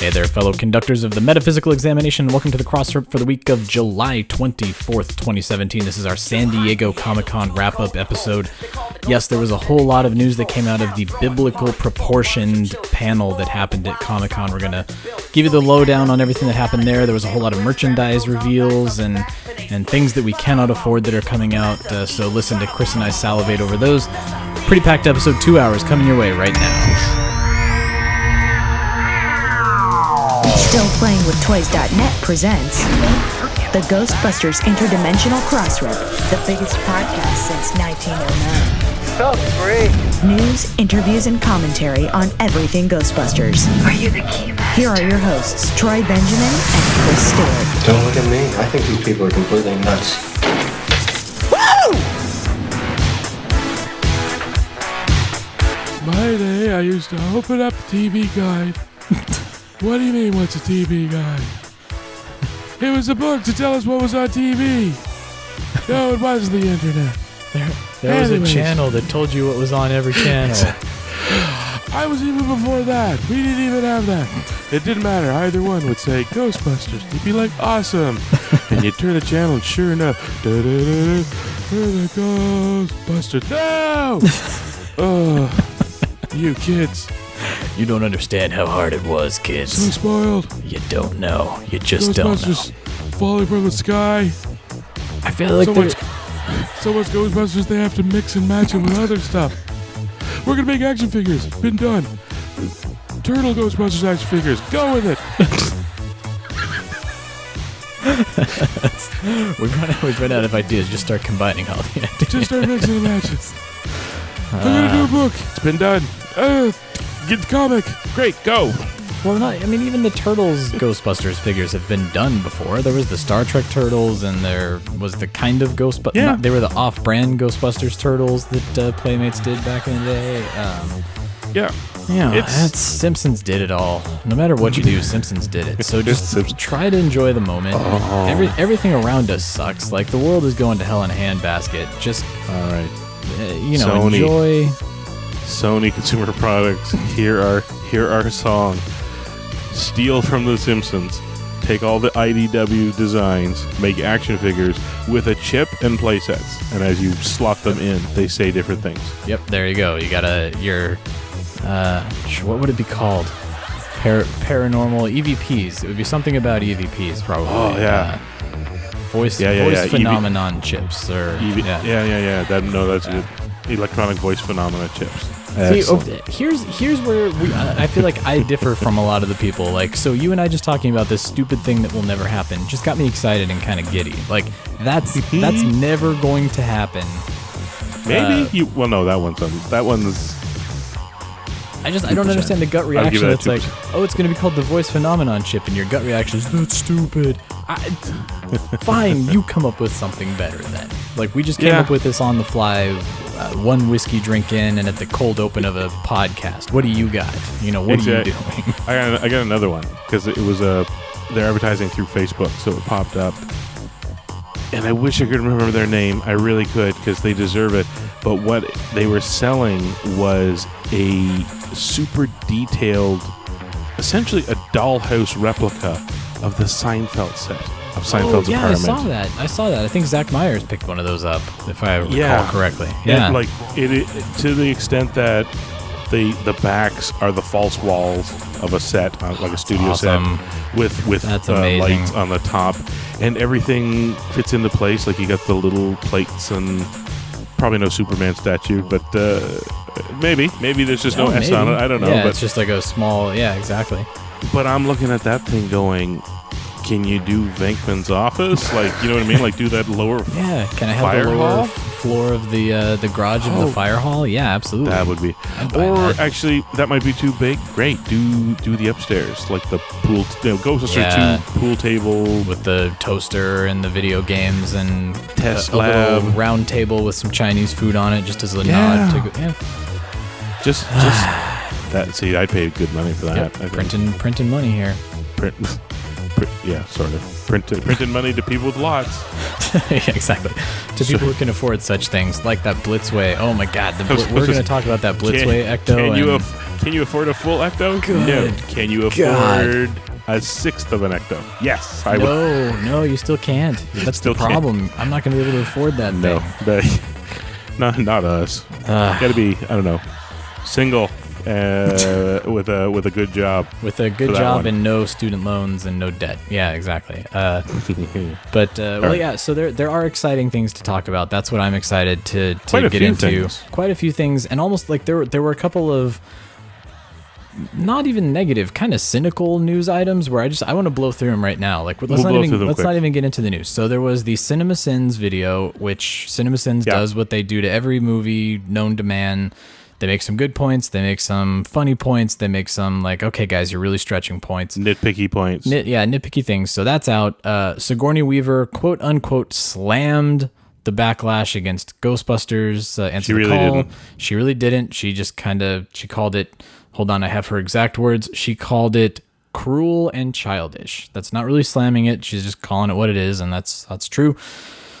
Hey there, fellow conductors of the metaphysical examination. Welcome to the crossrip for the week of July 24th, 2017. This is our San Diego Comic Con wrap up episode. Yes, there was a whole lot of news that came out of the biblical proportioned panel that happened at Comic Con. We're going to give you the lowdown on everything that happened there. There was a whole lot of merchandise reveals and, and things that we cannot afford that are coming out. Uh, so listen to Chris and I salivate over those. Pretty packed episode, two hours coming your way right now. Still Playing with Toys.net presents the Ghostbusters Interdimensional Crossrip, the biggest podcast since 1909. So free. News, interviews, and commentary on everything Ghostbusters. Are you the key Here are your hosts, Troy Benjamin and Chris Stewart. Don't look at me. I think these people are completely nuts. My day, I used to open up the TV guide. what do you mean, what's a TV guide? It was a book to tell us what was on TV. No, it was the internet. There, there was Anyways. a channel that told you what was on every channel. I was even before that. We didn't even have that. It didn't matter. Either one would say Ghostbusters. You'd be like, awesome. and you'd turn the channel, and sure enough, da-da-da-da, we're the Ghostbusters. No! oh, you kids. You don't understand how hard it was, kids. So spoiled. You don't know. You just don't know. Ghostbusters falling from the sky. I feel like so much, so much Ghostbusters they have to mix and match it with other stuff. We're gonna make action figures. Been done. Turtle Ghostbusters action figures. Go with it. we've run, out, we've run out of ideas. Just start combining all the ideas. Just start mixing and matching. I'm gonna do a book. It's been done. Uh, get the comic. Great. Go. Well, not. I mean, even the Turtles Ghostbusters figures have been done before. There was the Star Trek Turtles, and there was the kind of Ghostbusters. Yeah. They were the off-brand Ghostbusters Turtles that uh, Playmates did back in the day. Um, Yeah. Yeah, It's- it's Simpsons did it all. No matter what you do, Simpsons did it. So just try to enjoy the moment. Oh. Every, everything around us sucks. Like the world is going to hell in a handbasket. Just All right. uh, you know, Sony. enjoy. Sony Consumer Products. Here are here our song. Steal from The Simpsons. Take all the IDW designs, make action figures with a chip and playsets, and as you slot them in, they say different things. Yep, there you go. You got a your uh, what would it be called? Par- paranormal EVPs. It would be something about EVPs, probably. Oh, yeah. Uh, voice Yeah, yeah, voice yeah, EV phenomenon chips or EV- yeah. yeah, yeah, yeah. That no, that's good. Electronic voice phenomena chips. See, oh, here's here's where we, I feel like I differ from a lot of the people. Like, so you and I just talking about this stupid thing that will never happen just got me excited and kind of giddy. Like, that's that's never going to happen. Maybe Uh, you. Well, no, that one's on. That one's. I just I don't 2%. understand the gut reaction. It's like, oh, it's going to be called the voice phenomenon chip, and your gut reaction is that's stupid. I, fine, you come up with something better then. Like we just came Yeah. up with this on the fly, uh, one whiskey drink in, and at the cold open of a podcast. What do you got? You know, what Exact- are you doing? I got. I got another one because it was a. they're advertising through Facebook, so it popped up. And I wish I could remember their name. I really could because they deserve it. But what they were selling was a super detailed, essentially a dollhouse replica of the Seinfeld set of Seinfeld's oh, yeah, apartment. I saw that. I saw that. I think Zach Myers picked one of those up, if I recall Yeah. correctly. And, Yeah, like it, it to the extent that the the backs are the false walls of a set, uh, like a studio awesome. set, with with uh, lights on the top, and everything fits into place. Like you got the little plates and probably no Superman statue, but uh, maybe maybe there's just no, Oh, S on it. I don't know, Yeah, but it's just like a small. Yeah, exactly. but I'm looking at that thing going. Can you do Venkman's office? Like, you know what I mean? Like, do that lower. Yeah, can I have Fire the lower hall? floor of the uh, the garage of Oh. the fire hall? Yeah, absolutely. That would be, I'd buy or that. actually, that might be too big. Great, do do the upstairs, like the pool. You know, Ghostbusters Yeah. two pool table. with the toaster and the video games and Test a, a little lab. round table with some Chinese food on it, just as a Yeah. nod to go, yeah, Just, just that. See, I'd pay good money for that. yeah, I think. printing printing money here. print, print, yeah, sort of. Printed, printed money to people with lots. yeah, exactly. To people who can afford such things, like that Blitzway. Oh my God, the we're going to talk about that Can, Blitzway Ecto. can you aff- Can you afford a full ecto? No. Can you afford a sixth of an ecto? Yes, I. No, no, you still can't. That's Still the can't. problem. I'm not going to be able to afford that No, thing. but not not us. Got to be I don't know, single uh, with a with a good job. With a good job one. and no student loans and no debt. Yeah, exactly. Uh, but uh, well, right. yeah. So there there are exciting things to talk about. That's what I'm excited to to get into. things. Quite a few things, and almost like there were- there were a couple of not even negative, kind of cynical news items where I just I want to blow through them right now. Like let's We'll not even let's quick. not even get into the news. So there was the Cinema Sins video, which Cinema Sins Yeah. does what they do to every movie known to man. They make some good points. They make some funny points. They make some like, okay, guys, you're really stretching points. Nitpicky points. Nit, yeah, nitpicky things. So that's out. Uh, Sigourney Weaver, quote unquote, slammed the backlash against Ghostbusters. Uh, answer She the really call. didn't. She really didn't. She just kind of she called it. Hold on, I have her exact words. She called it cruel and childish. That's not really slamming it. She's just calling it what it is, and that's that's true.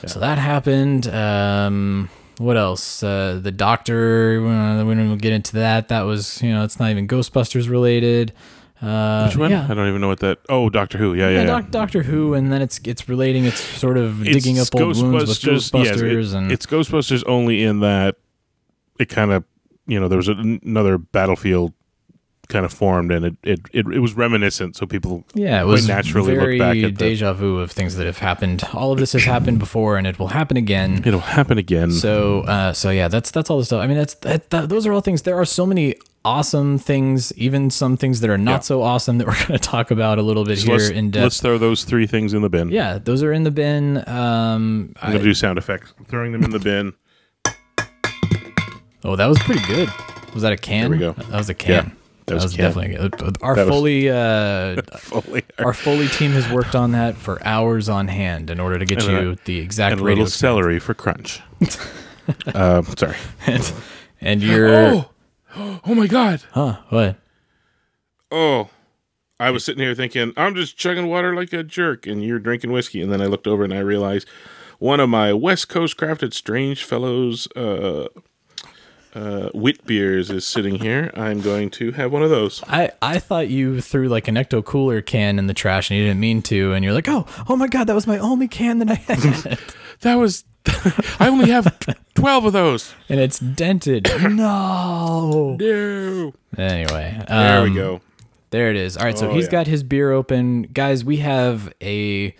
So that happened. Um, what else? Uh, the doctor. Uh, we don't get into that. That was you know it's not even Ghostbusters related. Uh, Which one? Yeah. I don't even know what that. Oh, Doctor Who. Yeah, yeah, Yeah, yeah. Doc, Doctor Who, and then it's it's relating. It's sort of It's digging up old wounds with yes, Ghostbusters, it- and it's Ghostbusters only in that it kind of you know there was a, another battlefield kind of formed and it, it, it, it was reminiscent so people yeah, it was naturally very look back at the, deja vu of things that have happened. All of this has happened before, and it will happen again. it'll happen again So, uh, so yeah, that's that's all the stuff. I mean, that's that, that, those are all things. There are so many awesome things, even some things that are not Yeah. so awesome that we're going to talk about a little bit So here let's, in depth. let's throw those three things in the bin yeah, those are in the bin. Um, I'm gonna do sound effects I'm throwing them in the bin oh, that was pretty good. Was that a can? There we go. That was a can. That was a can. definitely good. Our That was- Foley, uh, Foley. our Foley team has worked on that for hours on hand in order to get And, uh, you the exact and a little celery for crunch um, sorry experience. and you're, oh my god huh? What? oh I was sitting here thinking, I'm just chugging water like a jerk, and you're drinking whiskey. And then I looked over and I realized one of my West Coast crafted Strange Fellows uh, uh, wit beers is sitting here. I'm going to have one of those. I, I thought you threw like an ecto cooler can in the trash and you didn't mean to, and you're like, oh, oh my god, that was my only can that I had, That was. I only have 12 of those. and it's dented. no. No. Anyway, There we um, go. There it is. All right, so Oh, he's yeah. got his beer open. Guys, we have a,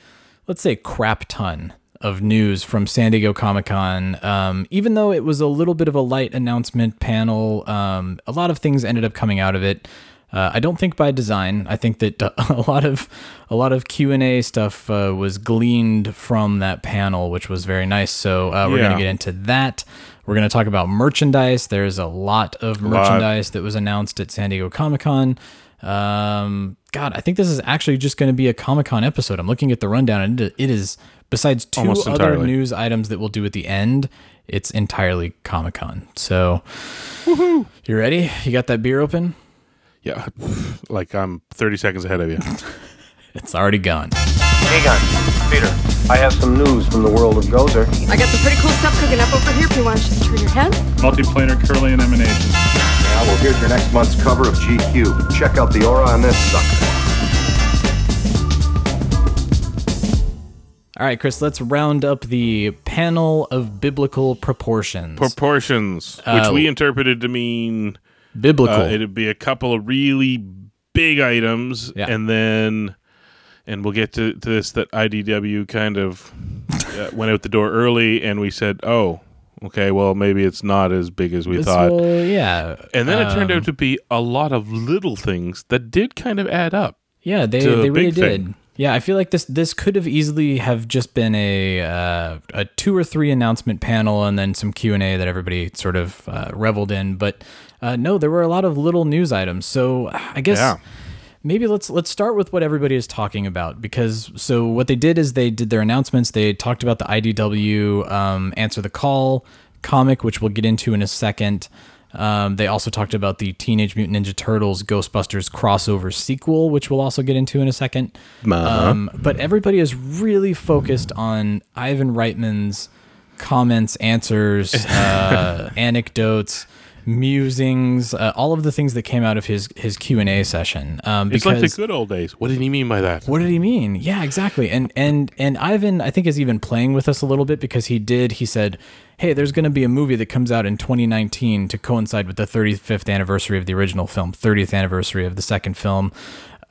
let's say, crap ton of news from San Diego Comic Con. Um, even though it was a little bit of a light announcement panel, um, a lot of things ended up coming out of it. Uh, I don't think by design. I think that a lot of a lot of Q and A stuff uh, was gleaned from that panel, which was very nice. So uh, we're Yeah. gonna get into that. We're gonna talk about merchandise. There's a lot of lot. merchandise that was announced at San Diego Comic Con. Um, God, I think this is actually just going to be a Comic Con episode. I'm looking at the rundown, and it is besides two Almost other entirely. news items that we'll do at the end. It's entirely Comic Con. So, you ready? You got that beer open? Yeah. Like I'm 30 seconds ahead of you. It's already gone. Hey, Egon, Peter, I have some news from the world of Gozer. I got some pretty cool stuff cooking up over here if you want to just turn your head. Multiplanar Kirlian Emanation. Now, well, here's your next month's cover of GQ. Check out the aura on this sucker. All right, Chris, let's round up the panel of biblical proportions. Proportions, which Uh, we interpreted to mean biblical. uh, it'd be a couple of really big items, Yeah. and then, and we'll get to, to this that IDW kind of uh, went out the door early, and we said, oh, okay, well maybe it's not as big as we thought, yeah. and then it turned um, out to be a lot of little things that did kind of add up. Yeah, they, they really did. thing. Yeah, I feel like this this could have easily have just been a uh, a two or three announcement panel and then some Q and A that everybody sort of uh, reveled in. But uh, no, there were a lot of little news items. So I guess Yeah. maybe let's let's start with what everybody is talking about because so what they did is they did their announcements. They talked about the IDW um, answer the call comic, which we'll get into in a second. Um, they also talked about the Teenage Mutant Ninja Turtles Ghostbusters crossover sequel, which we'll also get into in a 2nd Um, but everybody is really focused on Ivan Reitman's comments, answers, uh, anecdotes, musings, uh, all of the things that came out of his his Q and A session. Um, It's like the good old days. What did he mean by that? what did he mean? Yeah, exactly. And and and Ivan, I think, is even playing with us a little bit because he did. He said, "Hey, there's going to be a movie that comes out in 2019 to coincide with the 35th anniversary of the original film, 30th anniversary of the second film."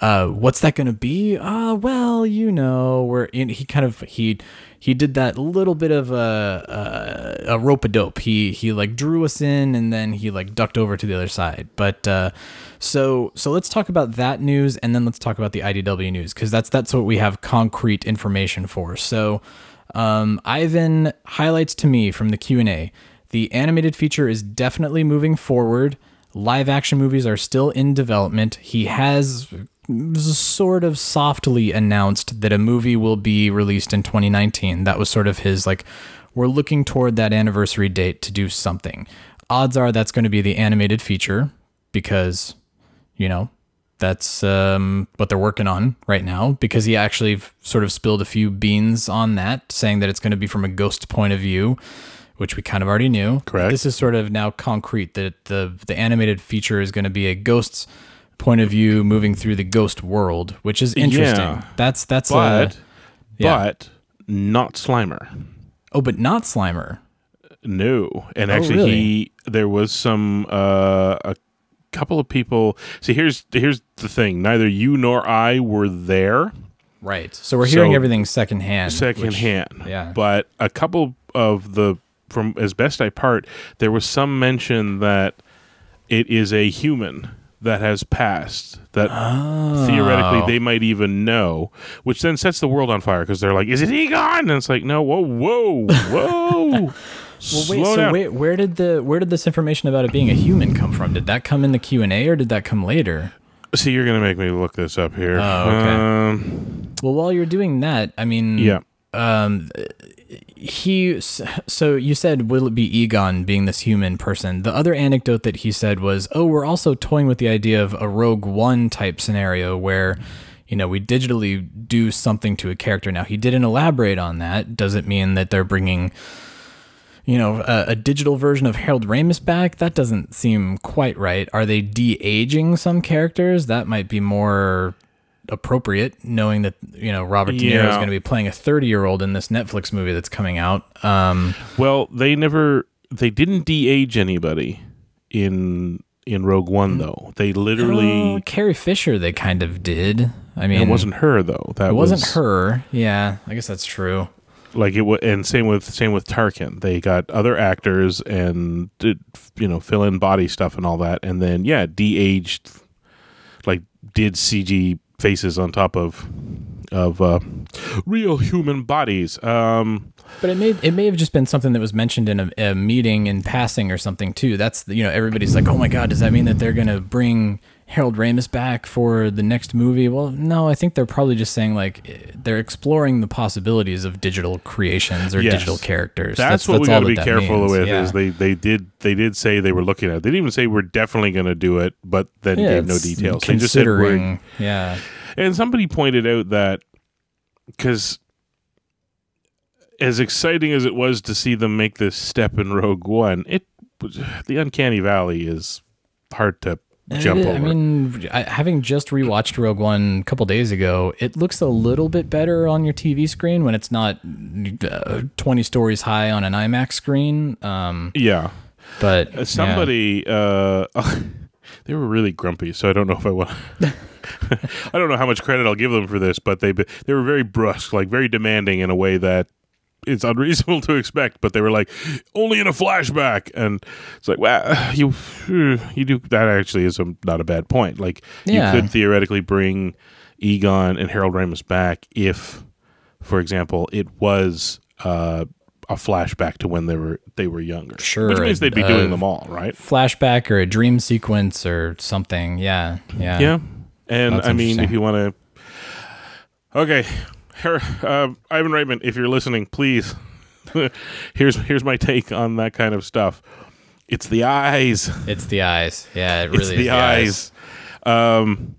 Uh, what's that going to be? Uh, well, you know, where he kind of he he did that little bit of a a, a rope a dope. He he like drew us in and then he like ducked over to the other side. But uh, so so let's talk about that news and then let's talk about the IDW news because that's that's what we have concrete information for. So um, Ivan highlights to me from the Q and A the animated feature is definitely moving forward. Live action movies are still in development. He has sort of softly announced that a movie will be released in 2019. That was sort of his like, we're looking toward that anniversary date to do something. Odds are that's going to be the animated feature because, you know, that's um, what they're working on right now because he actually sort of spilled a few beans on that, saying that it's going to be from a ghost point of view, which we kind of already knew. Correct. This is sort of now concrete that the the animated feature is going to be a ghost's point of view moving through the ghost world, which is interesting. Yeah. That's that's But uh, yeah. but not Slimer. oh, but not Slimer. No, and Oh, actually, really? he there was some uh, a couple of people. See, here's here's the thing. Neither you nor I were there Right. So we're hearing So- everything secondhand. second which- hand. yeah. but a couple of the from as best I part, there was some mention that it is a human that has passed that Oh. theoretically they might even know which then sets the world on fire because they're like is it egon and it's like no whoa whoa whoa Well, wait. So down. wait, where did the where did this information about it being a human come from? Did that come in the Q and A or did that come later? See, you're gonna make me look this up here. Oh, okay. Um, Well, while you're doing that, I mean, yeah. Um, he. So you said, will it be Egon being this human person? The other anecdote that he said was, oh, we're also toying with the idea of a Rogue One type scenario where. You know, we digitally do something to a character. Now, he didn't elaborate on that. Does it mean that they're bringing you know, a, a digital version of Harold Ramis back, that doesn't seem quite right. Are they de-aging some characters? That might be more appropriate, knowing that you know Robert De Niro is going to be playing a 30-year-old in this Netflix movie that's coming out. Um, Well, they never they didn't de-age anybody in in Rogue One though. They literally oh, Carrie Fisher, they kind of did. I mean, it wasn't her though. That It wasn't was, her. Yeah, I guess that's true. Like it was, and same with same with Tarkin. They got other actors and did you know fill in body stuff and all that, and then yeah, de-aged, like did CG faces on top of of uh, real human bodies. Um, But it may it may have just been something that was mentioned in a, a meeting in passing or something too. That's you know everybody's like, oh my god, does that mean that they're gonna bring Harold Ramis back for the next movie? Well, no, I think they're probably just saying like eh, they're exploring the possibilities of digital creations or Yes. digital characters. That's, what we all got to be that that careful means. with. Yeah. Is they they did they did say they were looking at. it. They didn't even say we're definitely going to do it, but then yeah, gave no it's details. They just said we're. considering. Yeah, And somebody pointed out that because as exciting as it was to see them make this step in Rogue One, it the uncanny valley is hard to jump over. I mean, having just rewatched Rogue One a couple days ago, it looks a little bit better on your TV screen when it's not uh, 20 stories high on an IMAX screen. Um, yeah. but Uh, Somebody, uh, they were really grumpy, so I don't know if I want. I don't know how much credit I'll give them for this, but they they were very brusque, like very demanding in a way that it's unreasonable to expect. But they were like, only in a flashback, and it's like, well, you you do that actually is a, not a bad point. Like Yeah. you could theoretically bring Egon and Harold Ramis back if, for example, it was. Uh, a flashback to when they were they were younger, Sure, which means they'd be uh, doing them all, right? flashback or a dream sequence or something. Yeah, yeah, Yeah. And That's I mean, if you want to, okay, Her, uh, Ivan Reitman, if you're listening, please. here's here's my take on that kind of stuff. It's the eyes. It's the eyes. Yeah, it really it's is the, eyes. Um,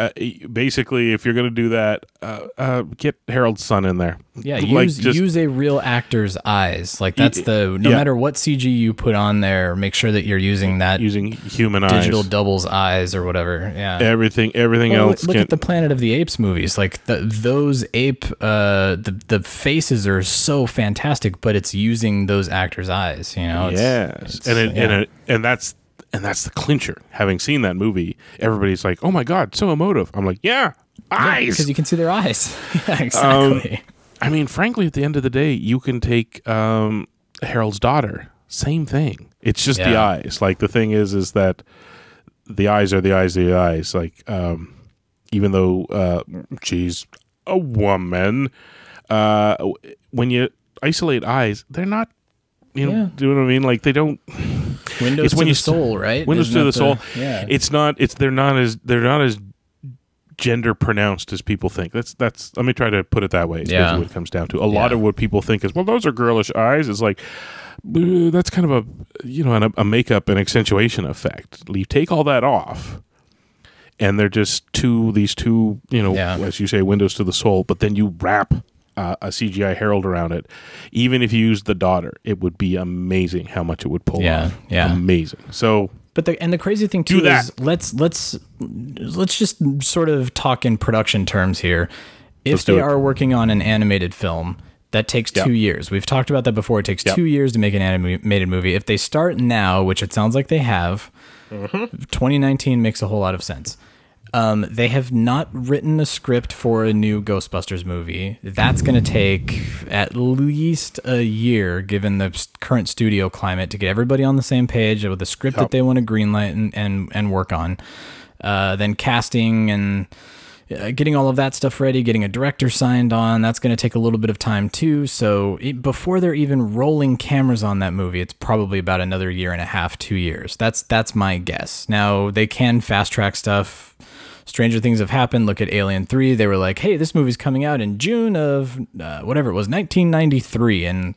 uh, basically, if you're going to do that, uh, uh, get Harold's son in there. Yeah, Like, use just- use a real actor's eyes. Like that's the no yeah. matter what CG you put on there, make sure that you're using that using human digital eyes. doubles eyes or whatever. Yeah. Everything, everything Well, else. look can, at the Planet of the Apes movies. Like the, those ape, uh, the the faces are so fantastic, but it's using those actors' eyes. You know. It's, yes, it's- and it, yeah. and it, and that's and that's the clincher. Having seen that movie, everybody's like, "Oh my god, so emotive." I'm like, "Yeah, eyes." because you can see their eyes. yeah, Um, exactly. I mean, frankly, at the end of the day, you can take um, Harold's daughter. Same thing. It's just the eyes. Like the thing is, is that the eyes are the eyes are the eyes. Like um, even though uh, she's a woman, uh, when you isolate eyes, they're not. You know, Yeah. do you know what I mean? Like they don't. Windows it's to when the you soul, right? Windows Isn't to the soul. Yeah. It's not. It's they're not as they're not as gender pronounced as people think. That's that's. Let me try to put it that way. It's Yeah. what it comes down to. A lot Yeah. of what people think is well, those are girlish eyes. Is like uh, that's kind of a you know an, a makeup and accentuation effect. You take all that off. And they're just two, these two, you know, Yeah. as you say, windows to the soul. But then you wrap uh, a CGI Harold around it. Even if you used the daughter, it would be amazing how much it would pull Yeah, off. yeah. amazing. So But the and the crazy thing too that. is let's let's let's just sort of talk in production terms here. If Let's they it. are working on an animated film, that takes Yeah. two years. We've talked about that before. It takes Yeah. two years to make an animated movie. If they start now, which it sounds like they have, Mm-hmm. 2019 makes a whole lot of sense. Um, they have not written a script for a new Ghostbusters movie. That's going to take at least a year, given the current studio climate, to get everybody on the same page with a script that they want to greenlight and, and, and work on. Uh, then casting and uh, getting all of that stuff ready, getting a director signed on, that's going to take a little bit of time too. So it, before they're even rolling cameras on that movie, it's probably about another year and a half, two years. That's that's my guess. Now they can fast track stuff. Stranger things have happened. Look at Alien 3. They were like, hey, this movie's coming out in June of uh, whatever it was, 1993. And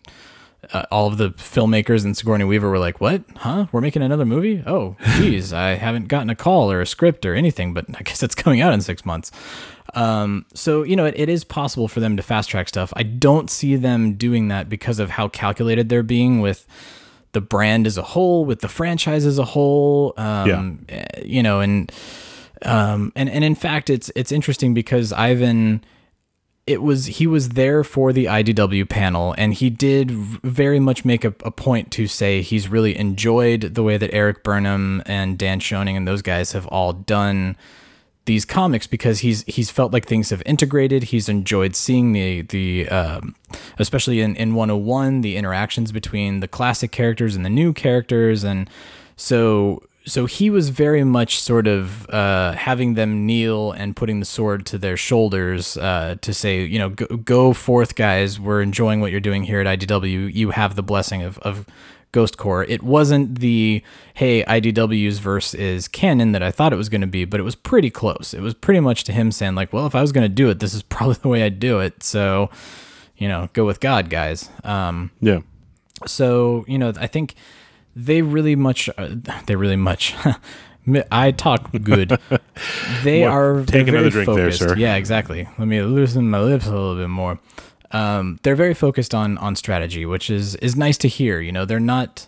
uh, all of the filmmakers and Sigourney Weaver were like, what? Huh? We're making another movie? Oh, geez, I haven't gotten a call or a script or anything, but I guess it's coming out in six months. Um, so, you know, it, it is possible for them to fast track stuff. I don't see them doing that because of how calculated they're being with the brand as a whole, with the franchise as a whole. Um, eh, You know, and um, and and in fact, it's it's interesting because Ivan, it was he was there for the IDW panel, and he did very much make a, a point to say he's really enjoyed the way that Erik Burnham and Dan Schoening and those guys have all done these comics because he's he's felt like things have integrated. He's enjoyed seeing the the um, especially in in 101 the interactions between the classic characters and the new characters, and so so he was very much sort of uh, having them kneel and putting the sword to their shoulders uh, to say, you know, go, go forth, guys. We're enjoying what you're doing here at IDW. You have the blessing of, of Ghost Corps. It wasn't the hey IDW's verse is canon that I thought it was going to be, but it was pretty close. It was pretty much to him saying like, well, if I was going to do it, this is probably the way I'd do it. So, you know, go with God, guys. Um, yeah, so you know, I think they really much. Uh, they really much. I talk good. They What? are Take another very drink there, focused. sir. Yeah, exactly. Let me loosen my lips a little bit more. Um, they're very focused on on strategy, which is is nice to hear. You know, they're not.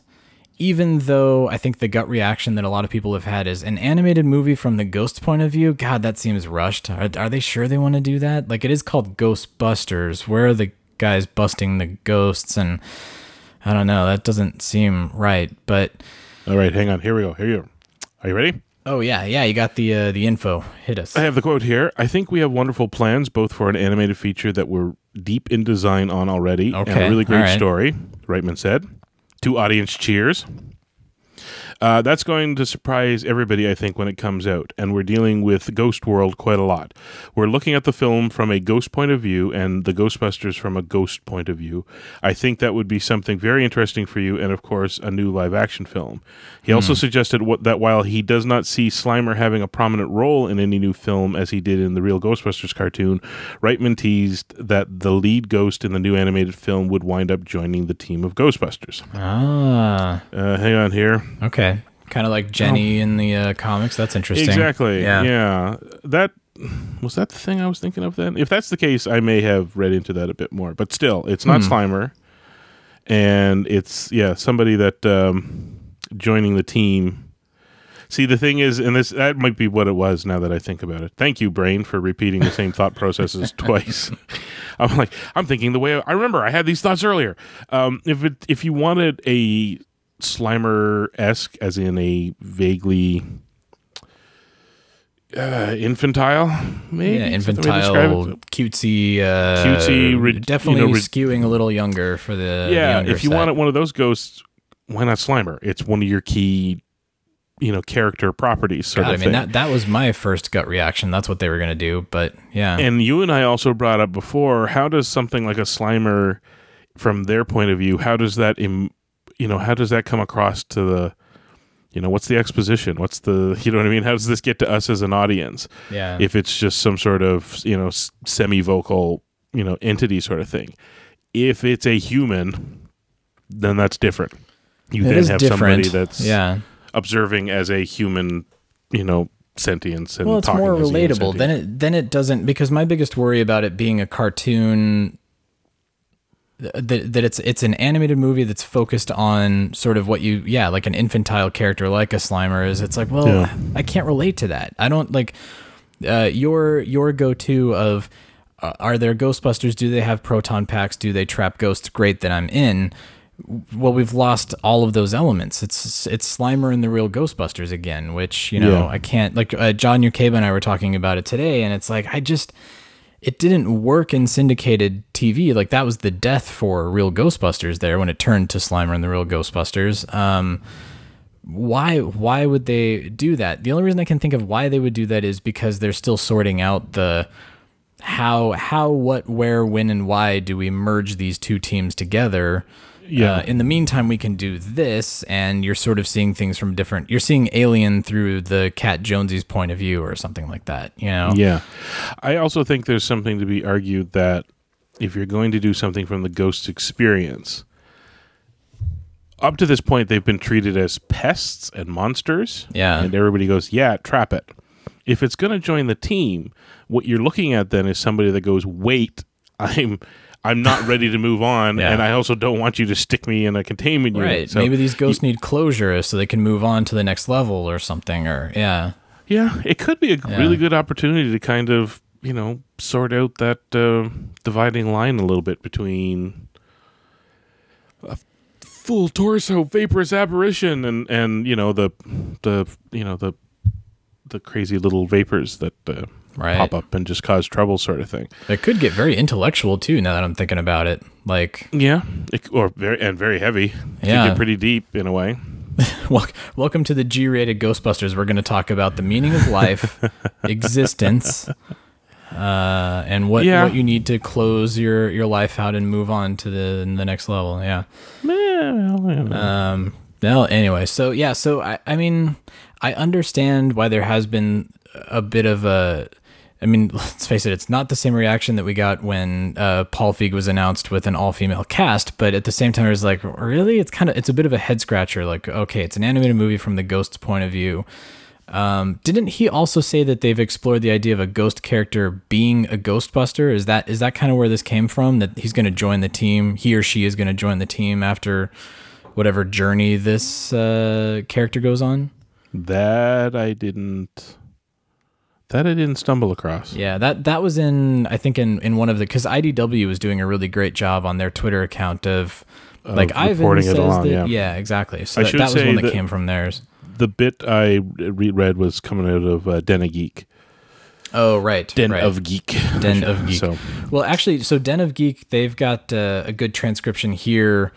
Even though I think the gut reaction that a lot of people have had is an animated movie from the ghost point of view. God, that seems rushed. Are, are they sure they want to do that? Like it is called Ghostbusters. Where are the guys busting the ghosts? And I don't know. That doesn't seem right. But All right, hang on. Here we go. Here you go. Are you ready? oh yeah, yeah. You got the uh, the info. Hit us. I have the quote here. I think we have wonderful plans, both for an animated feature that we're deep in design on already, and a really great right. story. Reitman said. Two audience cheers. Uh, that's going to surprise everybody, I think, when it comes out. And we're dealing with Ghost World quite a lot. We're looking at the film from a ghost point of view and the Ghostbusters from a ghost point of view. I think that would be something very interesting for you, and of course, a new live action film. He also suggested what, that while he does not see Slimer having a prominent role in any new film as he did in the real Ghostbusters cartoon, Reitman teased that the lead ghost in the new animated film would wind up joining the team of Ghostbusters. Ah, Uh, hang on here. okay. Kind of like Jenny in the uh, comics. That's interesting. Exactly. Yeah. Yeah. That was that the thing I was thinking of then? If that's the case, I may have read into that a bit more. But still, it's not Slimer, and it's yeah somebody that um, joining the team. See, the thing is, and this that might be what it was. Now that I think about it, thank you, brain, for repeating the same thought processes twice. I'm like, I'm thinking the way I remember. I had these thoughts earlier. Um, if it if you wanted a Slimer esque, as in a vaguely uh, infantile, maybe Yeah, is that the way to describe infantile, cutesy, uh, Cutesy, you definitely know, rid- skewing a little younger for the the yeah. younger If you set. wanted one of those ghosts, why not Slimer? It's one of your key, you know, character properties. Sort God, I mean thing. that that was my first gut reaction. That's what they were gonna do, but yeah, And you and I also brought up before, how does something like a Slimer, from their point of view, how does that, Im, you know, how does that come across to the, you know, what's the exposition? What's the, you know what I mean? How does this get to us as an audience? yeah. If it's just some sort of, you know, semi vocal, you know, entity sort of thing. If it's a human, then that's different. You It then have different. somebody that's yeah. observing as a human, you know, sentience and Well, it's talking more as a human relatable. Then it then it doesn't because my biggest worry about it being a cartoon that, that it's it's an animated movie that's focused on sort of what you yeah like an infantile character like a Slimer is. It's like well Yeah. I can't relate to that. I don't like uh, your your go to of uh, are there Ghostbusters? Do they have proton packs? Do they trap ghosts? Great, then I'm in. Well, we've lost all of those elements. It's it's Slimer and the real Ghostbusters again, which you know Yeah. I can't like uh, John Ukeba and I were talking about it today, and it's like I just it didn't work in syndicated TV. Like that was the death for real Ghostbusters there when it turned to Slimer and the real Ghostbusters. Um, why why would they do that? The only reason I can think of why they would do that is because they're still sorting out the how how what where when and why do we merge these two teams together. Yeah. Uh, in the meantime, we can do this, and you're sort of seeing things from different. You're seeing Alien through the Cat Jonesy's point of view, or something like that. You know? Yeah. I also think there's something to be argued that if you're going to do something from the ghost experience, up to this point, they've been treated as pests and monsters. Yeah. And everybody goes, yeah, trap it. If it's going to join the team, what you're looking at then is somebody that goes, wait, I'm. I'm not ready to move on, Yeah. and I also don't want you to stick me in a containment unit. Right. So, Maybe these ghosts need closure so they can move on to the next level or something. Or yeah, Yeah, it could be a Yeah. really good opportunity to kind of, you know, sort out that uh, dividing line a little bit between a full torso vaporous apparition and and you know the the you know the the crazy little vapors that uh, Right. pop up and just cause trouble, sort of thing. it could get very intellectual too. Now that I'm thinking about it, like, Yeah, it, or very and very heavy. It could Yeah. get pretty deep in a way. welcome to the G-rated Ghostbusters. We're going to talk about the meaning of life, existence, uh, and what Yeah. what you need to close your your life out and move on to the the next level. Yeah. Um. Well, anyway, so yeah, so I, I mean, I understand why there has been a bit of a. I mean, let's face it, it's not the same reaction that we got when uh, Paul Feig was announced with an all-female cast, but at the same time, it's like, really, it's kind of, it's a bit of a head scratcher. Like, okay, it's an animated movie from the ghost's point of view. Um, didn't he also say that they've explored the idea of a ghost character being a Ghostbuster? Is that is that kind of where this came from? That he's going to join the team, he or she is going to join the team after whatever journey this uh, character goes on. That I didn't. That I didn't stumble across. Yeah, that that was in I think in in one of the because IDW was doing a really great job on their Twitter account of. Like Ivan says along, that, yeah. yeah. exactly. So that, that was one that, that- came from theirs. The bit I reread was coming out of uh, Den of Geek. Oh, right, Den right. of Geek. Den of Geek. So Well, actually, so Den of Geek, they've got uh, a good transcription here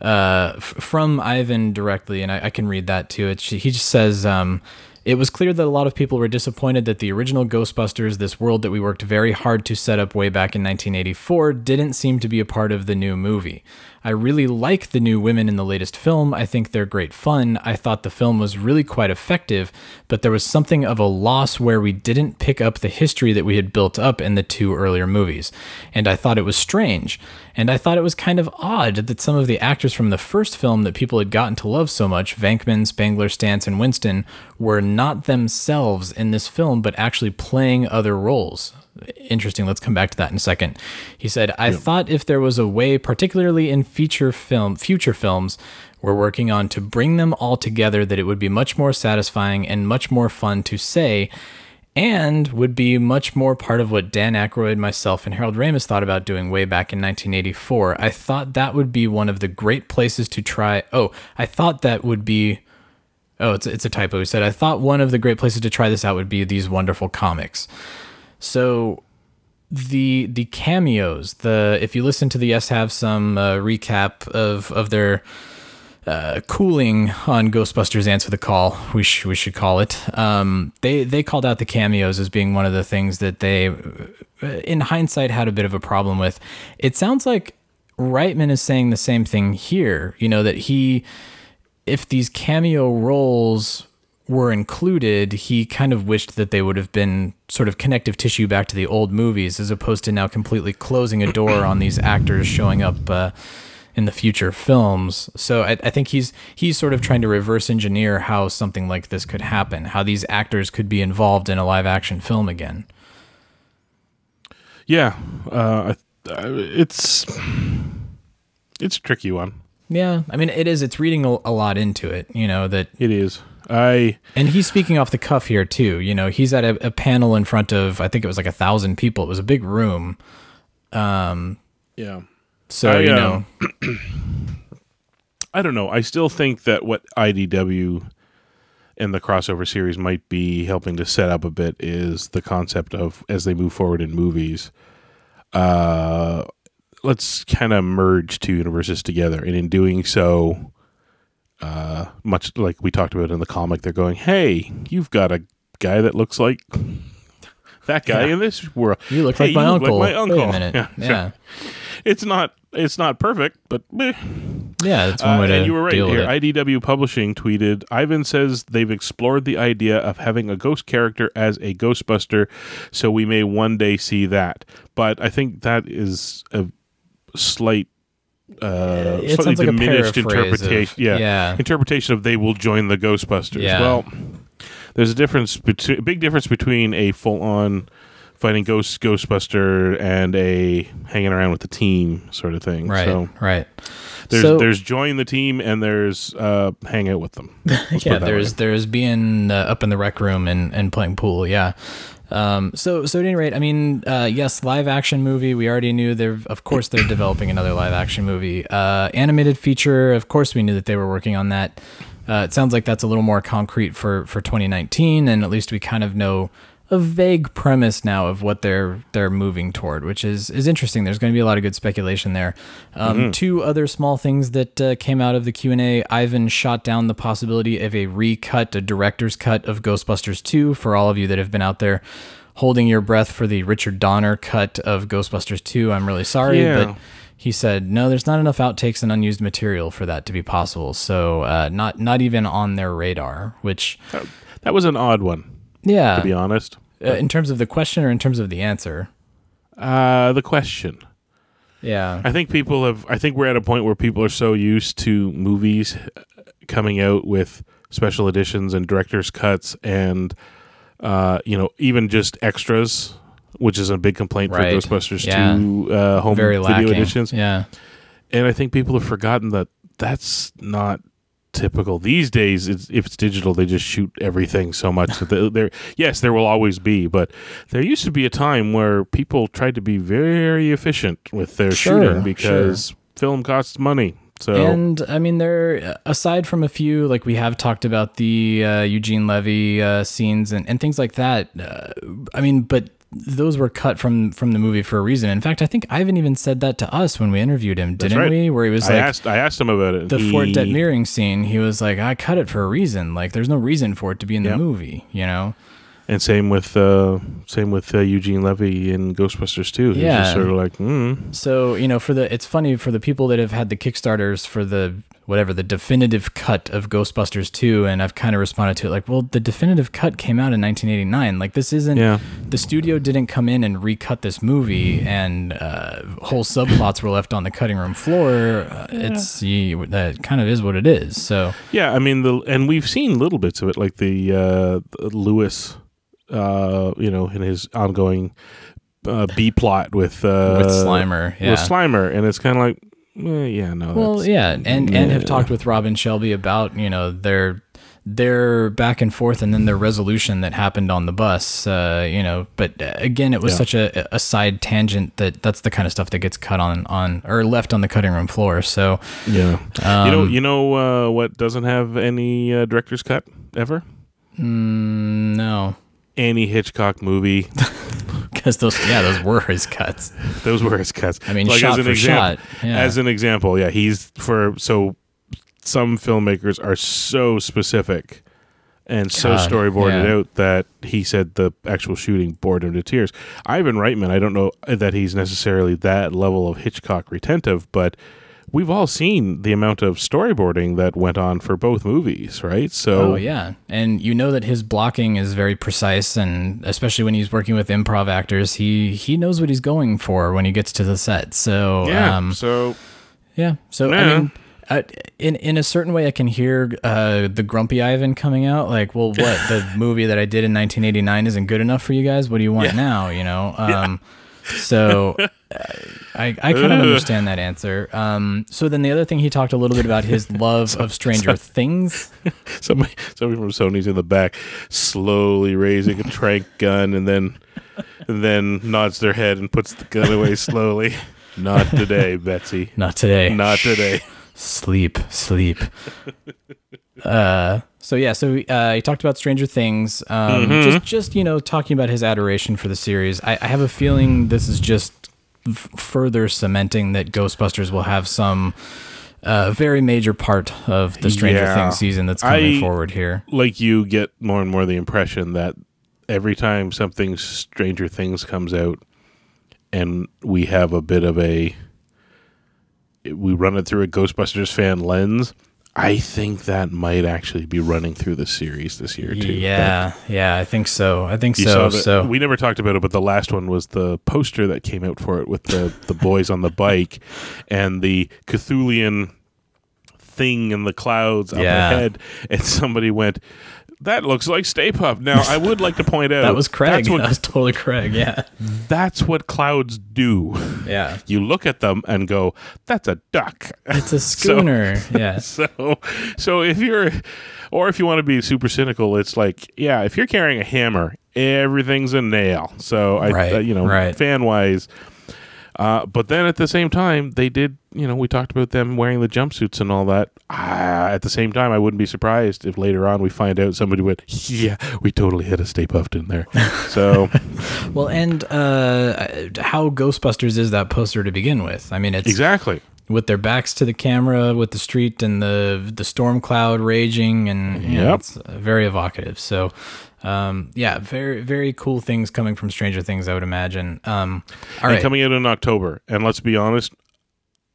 uh, f- from Ivan directly, and I, I can read that too. It, he just says, um, It was clear that a lot of people were disappointed that the original Ghostbusters, this world that we worked very hard to set up way back in 1984, didn't seem to be a part of the new movie. I really like the new women in the latest film. I think they're great fun. I thought the film was really quite effective, but there was something of a loss where we didn't pick up the history that we had built up in the two earlier movies. And I thought it was strange. And I thought it was kind of odd that some of the actors from the first film that people had gotten to love so much, Venkman, Spangler, Stantz, and Winston, were not themselves in this film, but actually playing other roles interesting. Let's come back to that in a second. He said, "I thought if there was a way, particularly in feature film, future films, we're working on to bring them all together, that it would be much more satisfying and much more fun to say." And would be much more part of what Dan Aykroyd, myself, and Harold Ramis thought about doing way back in 1984. I thought that would be one of the great places to try. Oh, I thought that would be Oh, it's it's a typo. He said, I thought one of the great places to try this out would be these wonderful comics. So the the cameos, the if you listen to the Yes Have Some uh, recap of of their uh, cooling on Ghostbusters Answer the Call, we sh- we should call it. Um, they they called out the cameos as being one of the things that they, uh, in hindsight, had a bit of a problem with. It sounds like Reitman is saying the same thing here. You know that he, if these cameo roles were included, he kind of wished that they would have been sort of connective tissue back to the old movies, as opposed to now completely closing a door on these actors showing up uh, in the future films. So I, I think he's he's sort of trying to reverse engineer how something like this could happen, how these actors could be involved in a live action film again. Yeah, uh, it's it's a tricky one. Yeah, I mean it is. It's reading a, a lot into it. You know that It is. I And he's speaking off the cuff here too. You know, he's at a, a panel in front of I think it was like a thousand people. It was a big room. Um, yeah. so I, you um, know, I don't know. I still think that what IDW and the crossover series might be helping to set up a bit is the concept of as they move forward in movies, uh, let's kind of merge two universes together, and in doing so, uh, much like we talked about in the comic, they're going, "Hey, you've got a guy that looks like." That guy in this world. you look Hey, like my uncle. my uncle. Wait a minute. Yeah. Yeah, It's not. It's not perfect, but eh. yeah, that's one Uh, way to and you were right here. IDW Publishing tweeted Ivan says they've explored the idea of having a ghost character as a Ghostbuster, so we may one day see that. But I think that is a slight. Uh, It slightly like a diminished paraphrase of- interpretation. yeah, yeah. interpretation of they will join the Ghostbusters. Yeah. Well, there's a difference between a big difference between a full on fighting ghost Ghostbuster and a hanging around with the team sort of thing. Right, So right. there's so, there's join the team and there's uh, hang out with them. Let's yeah, there's way. there's being uh, up in the rec room and, and playing pool. Yeah. Um, so so at any rate, I mean, uh, yes, live action movie. We already knew they're of course they're developing another live action movie. Uh, animated feature. Of course, we knew that they were working on that. Uh, it sounds like that's a little more concrete for for 2019, and at least we kind of know a vague premise now of what they're they're moving toward, which is is interesting. There's going to be a lot of good speculation there. Um, Two other small things that uh, came out of the Q and A. Ivan shot down the possibility of a recut, a director's cut of Ghostbusters 2. For all of you that have been out there holding your breath for the Richard Donner cut of Ghostbusters 2, I'm really sorry, Yeah. but he said no. There's not enough outtakes and unused material for that to be possible. So uh, not not even on their radar. Which that was an odd one yeah, to be honest. uh, in terms of the question or in terms of the answer. Uh, the question. Yeah. I think people have. I think we're at a point where people are so used to movies uh, coming out with special editions and director's cuts, and uh, you know, even just extras, which is a big complaint Right. for Ghostbusters Yeah. two uh, home Very video lacking. editions. Yeah. and I think people have forgotten that that's not typical these days. It's, if it's digital, they just shoot everything so much that there. Yes, there will always be, but there used to be a time where people tried to be very efficient with their Sure, shooting because film costs money. So And I mean, there, aside from a few, like we have talked about the uh, Eugene Levy uh, scenes and, and things like that. Uh, I mean, but those were cut from from the movie for a reason. In fact, I think Ivan even said that to us when we interviewed him, didn't right. we? Where he was I like, asked I asked him about it. the He- Fort Detmering scene, he was like, I cut it for a reason. Like, there's no reason for it to be in the Yep. movie, you know? And same with uh, same with uh, Eugene Levy in Ghostbusters too. He's Yeah. just sort of like, mm. So you know, for the it's funny for the people that have had the Kickstarters for the whatever the definitive cut of Ghostbusters 2, and I've kind of responded to it like, well, the definitive cut came out in 1989. Like this isn't Yeah. the studio didn't come in and recut this movie, and uh, whole subplots were left on the cutting room floor. Uh, It's you, that kind of is what it is. So Yeah, I mean the and we've seen little bits of it, like the uh, Lewis, uh, you know, in his ongoing uh, B plot with uh, with Slimer, yeah. with Slimer, and it's kind of like, eh, yeah, no, Well, that's, yeah, and and have talked with Robin Shelby about you know their their back and forth, and then their resolution that happened on the bus. Uh, you know, but uh, again, it was Yeah. such a, a side tangent that that's the kind of stuff that gets cut on on or left on the cutting room floor. So yeah. you know, Um, you know uh, what doesn't have any uh, director's cut ever? mm, no, Any Hitchcock movie, because those yeah those were his cuts. those were his cuts. I mean, shot for shot, yeah. As an example, yeah, he's for so some filmmakers are so specific and so storyboarded yeah. out that he said the actual shooting bored him to tears. Ivan Reitman, I don't know that he's necessarily that level of Hitchcock retentive, but we've all seen the amount of storyboarding that went on for both movies, right? So Oh yeah, and you know that his blocking is very precise, and especially when he's working with improv actors, he he knows what he's going for when he gets to the set. So yeah, um, so Yeah. So Yeah. I mean, uh, in in a certain way, I can hear uh, the grumpy Ivan coming out. Like, well, what the movie that I did in 1989 isn't good enough for you guys? What do you want now? You know. Um, So uh, I I kind of understand that answer. Um, so then the other thing he talked a little bit about his love of Stranger Things. somebody somebody from Sony's in the back, slowly raising a trank gun, and then and then nods their head and puts the gun away slowly. Not today, Betsy. Not today. Not today. sleep, sleep. Uh, so yeah, so uh, he talked about Stranger Things. Um, Mm-hmm. Just, just you know, talking about his adoration for the series. I, I have a feeling this is just f- further cementing that Ghostbusters will have some uh, very major part of the Stranger Yeah. Things season that's coming I- forward here. Like you get more and more the impression that every time something Stranger Things comes out, and we have a bit of a we run it through a Ghostbusters fan lens. I think that might actually be running through the series this year too. Yeah, yeah, I think so. I think so. that So we never talked about it, but the last one was the poster that came out for it with the the boys on the bike and the Cthulian thing in the clouds up Yeah. ahead, and somebody went. That looks like Stay Puft. Now, I would like to point out that was Craig. That's that was totally Craig. Yeah, that's what clouds do. yeah. You look at them and go, "That's a duck." It's a schooner. yeah. So, so if you're, or if you want to be super cynical, it's like, yeah, if you're carrying a hammer, everything's a nail. So I, Right, uh, you know, right. fan wise. Uh, but then at the same time, they did, you know, we talked about them wearing the jumpsuits and all that. Uh, at the same time, I wouldn't be surprised if later on we find out somebody went, yeah, we totally hit a Stay Puft in there. So, Well, and uh, how Ghostbusters is that poster to begin with? I mean, it's exactly. with their backs to the camera, with the street and the the storm cloud raging, and you know, it's very evocative. So, um, yeah, very very cool things coming from Stranger Things, I would imagine. Um, all and right, coming out in October. And let's be honest,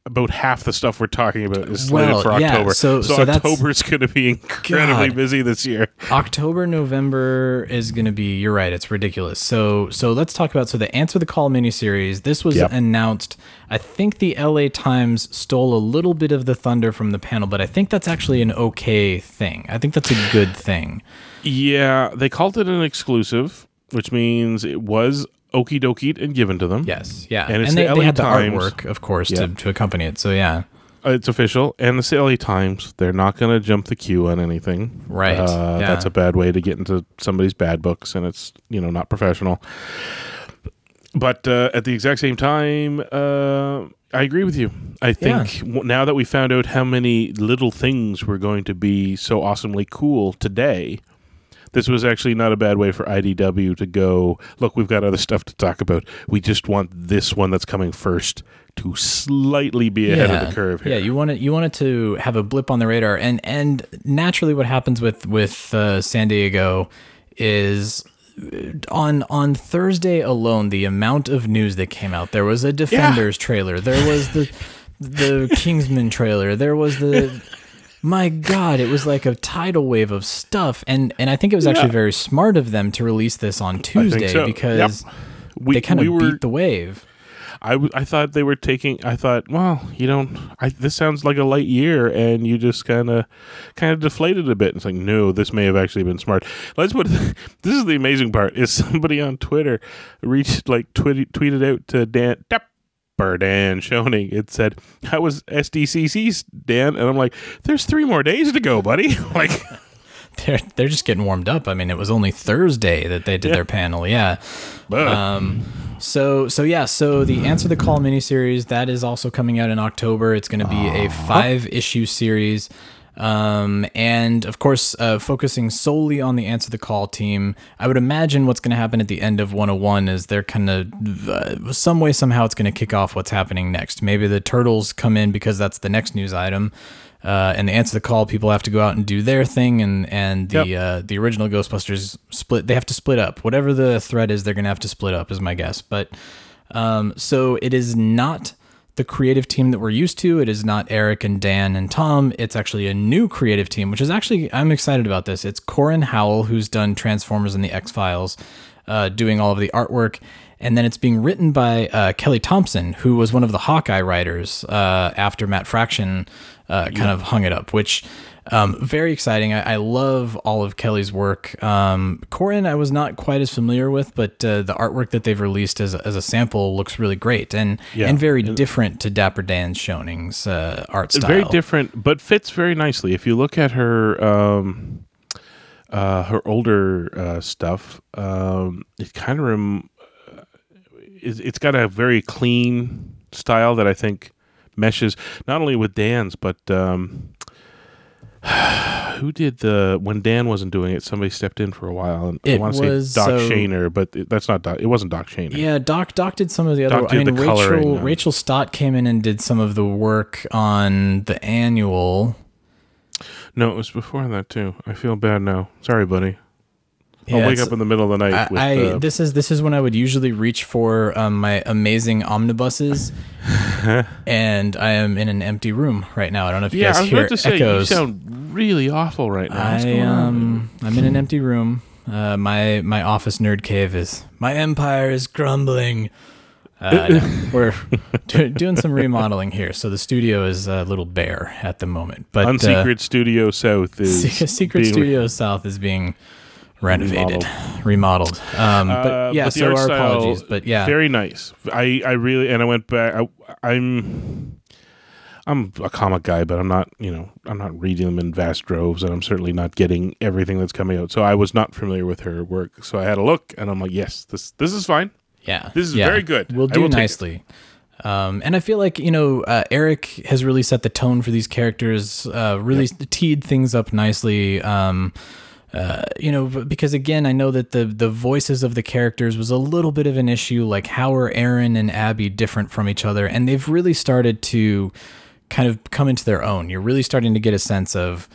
about half the stuff we're talking about is slated Well, for yeah, October. so- so October's going to be incredibly God. busy this year. October, November is going to be. You're right. It's ridiculous. So, so let's talk about so the Answer the Call miniseries. This was Yep. announced. I think the LA Times stole a little bit of the thunder from the panel, but I think that's actually an okay thing. I think that's a good thing. Yeah, they called it an exclusive, which means it was okie dokie and given to them. Yes, yeah, And it's they, the they LA had the artwork, of course, Yeah. to, to accompany it. So yeah, Uh, It's official, and it's the LA Times. They're not going to jump the queue on anything. Right, Uh, yeah. That's a bad way to get into somebody's bad books, and it's you know not professional. But uh, at the exact same time, uh, I agree with you. I think w- now that we found out how many little things were going to be so awesomely cool today, this was actually not a bad way for IDW to go. Look, we've got other stuff to talk about. We just want this one that's coming first to slightly be ahead of the curve here. Yeah, you want it. You want it to have a blip on the radar, and and naturally, what happens with with uh, San Diego is on on Thursday alone, the amount of news that came out. There was a Defenders trailer. There was the the Kingsman trailer. There was the my God, it was like a tidal wave of stuff, and and I think it was actually Yeah. very smart of them to release this on Tuesday so. because Yep. We, they kind of we were, beat the wave. I, w- I thought they were taking. I thought, well, you don't. I, this sounds like a light year, and you just kind of, kind of deflated a bit. It's like, no, this may have actually been smart. Let's put. This is the amazing part. Is somebody on Twitter reached like tweet, tweeted out to Dan Dan Schoening. It said, "How was SDCC, Dan?" And I'm like, "There's three more days to go, buddy." like, They're they're just getting warmed up. I mean, it was only Thursday that they did Yeah. their panel. Yeah. Um, so so yeah, so the Answer the Call miniseries that is also coming out in October. It's going to be a five issue series. Um, and of course, uh, focusing solely on the Answer the Call team. I would imagine what's going to happen at the end of 101 is they're kind of uh, some way, somehow, it's going to kick off what's happening next. Maybe the Turtles come in because that's the next news item. Uh, and the answer the call, people have to go out and do their thing, and and the Yep. uh, the original Ghostbusters split. They have to split up. Whatever the threat is, they're gonna have to split up, is my guess. But um, so it is not the creative team that we're used to. It is not Erik and Dan and Tom. It's actually a new creative team, which is actually I'm excited about this. It's Corin Howell, who's done Transformers and the X Files, uh, doing all of the artwork. And then it's being written by uh, Kelly Thompson, who was one of the Hawkeye writers uh, after Matt Fraction uh, kind of hung it up, which um, very exciting. I, I love all of Kelly's work. Um, Corin, I was not quite as familiar with, but uh, the artwork that they've released as a, as a sample looks really great and Yeah. and very different to Dapper Dan Schoening's uh, art style. very different, but fits very nicely. If you look at her, um, uh, her older uh, stuff, um, it kind of rem- uh, it's, it's got a very clean style that I think meshes not only with Dan's, but um, who did the when Dan wasn't doing it? Somebody stepped in for a while, and I It want to say Doc so- Shaner, but it, that's not Doc. It wasn't Doc Shaner. Yeah, Doc Doc did some of the other. Doc I mean, Rachel coloring, Rachel Stott came in and did some of the work on the annual. No, it was before that too. I feel bad now. Sorry, buddy. I'll Yeah, wake up in the middle of the night I, with I uh, this is this is when I would usually reach for um, my amazing omnibuses, and I am in an empty room right now. I don't know if you Yeah, guys I was hear about to say echoes. you sound really awful right now. I um I'm in an empty room. Uh, my my office nerd cave is my empire is crumbling. Uh, no, we're do, doing some remodeling here, so the studio is a little bare at the moment. But uh, Unsecret Studio South is Secret being- Studio South is being renovated, remodeled. Um, but Uh, yeah, but so our style, apologies. But yeah, very nice. I I really and I went back. I, I'm I'm a comic guy, but I'm not. You know, I'm not reading them in vast droves, and I'm certainly not getting everything that's coming out. So I was not familiar with her work. So I had a look, and I'm like, yes, this this is fine. Yeah, this is yeah. very good. We'll I do will take it. nicely. Um, and I feel like you know uh, Erik has really set the tone for these characters. Uh, really teed things up nicely. Um, uh, you know, because again, I know that the the voices of the characters was a little bit of an issue. Like, how are Erin and Abby different from each other? And they've really started to kind of come into their own. You're really starting to get a sense of,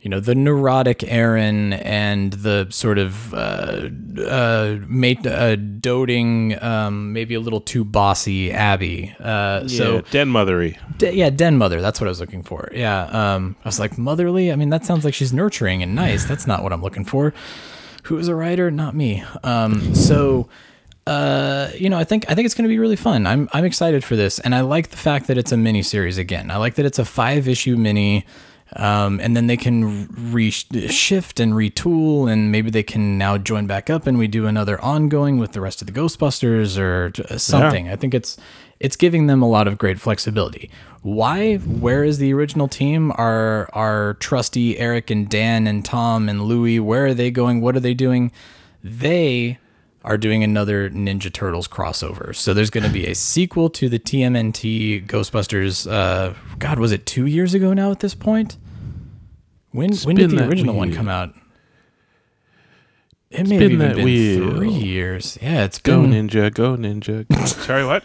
you know, the neurotic Erin and the sort of uh, uh, mate, uh, doting, um, maybe a little too bossy Abby. Uh, Yeah, so den mothery. D- yeah, den mother. That's what I was looking for. Yeah. Um, I was like motherly. I mean, that sounds like she's nurturing and nice. That's not what I'm looking for. Who is a writer? Not me. Um, so, uh, you know, I think I think it's going to be really fun. I'm I'm excited for this, and I like the fact that it's a mini series again. I like that it's a five issue mini. Um, and then they can re- shift and retool, and maybe they can now join back up, and we do another ongoing with the rest of the Ghostbusters or t- something. I think it's it's giving them a lot of great flexibility. Why? Where is the original team? Are our trusty Erik and Dan and Tom and Louie? Where are they going? What are they doing? They are doing another Ninja Turtles crossover. So there's going to be a sequel to the TMNT Ghostbusters. Uh, God, was it two years ago now? At this point, when when did the that original one come out? It may been have even been weird. three years. Yeah, it's Go been ninja, go ninja. Sorry, what?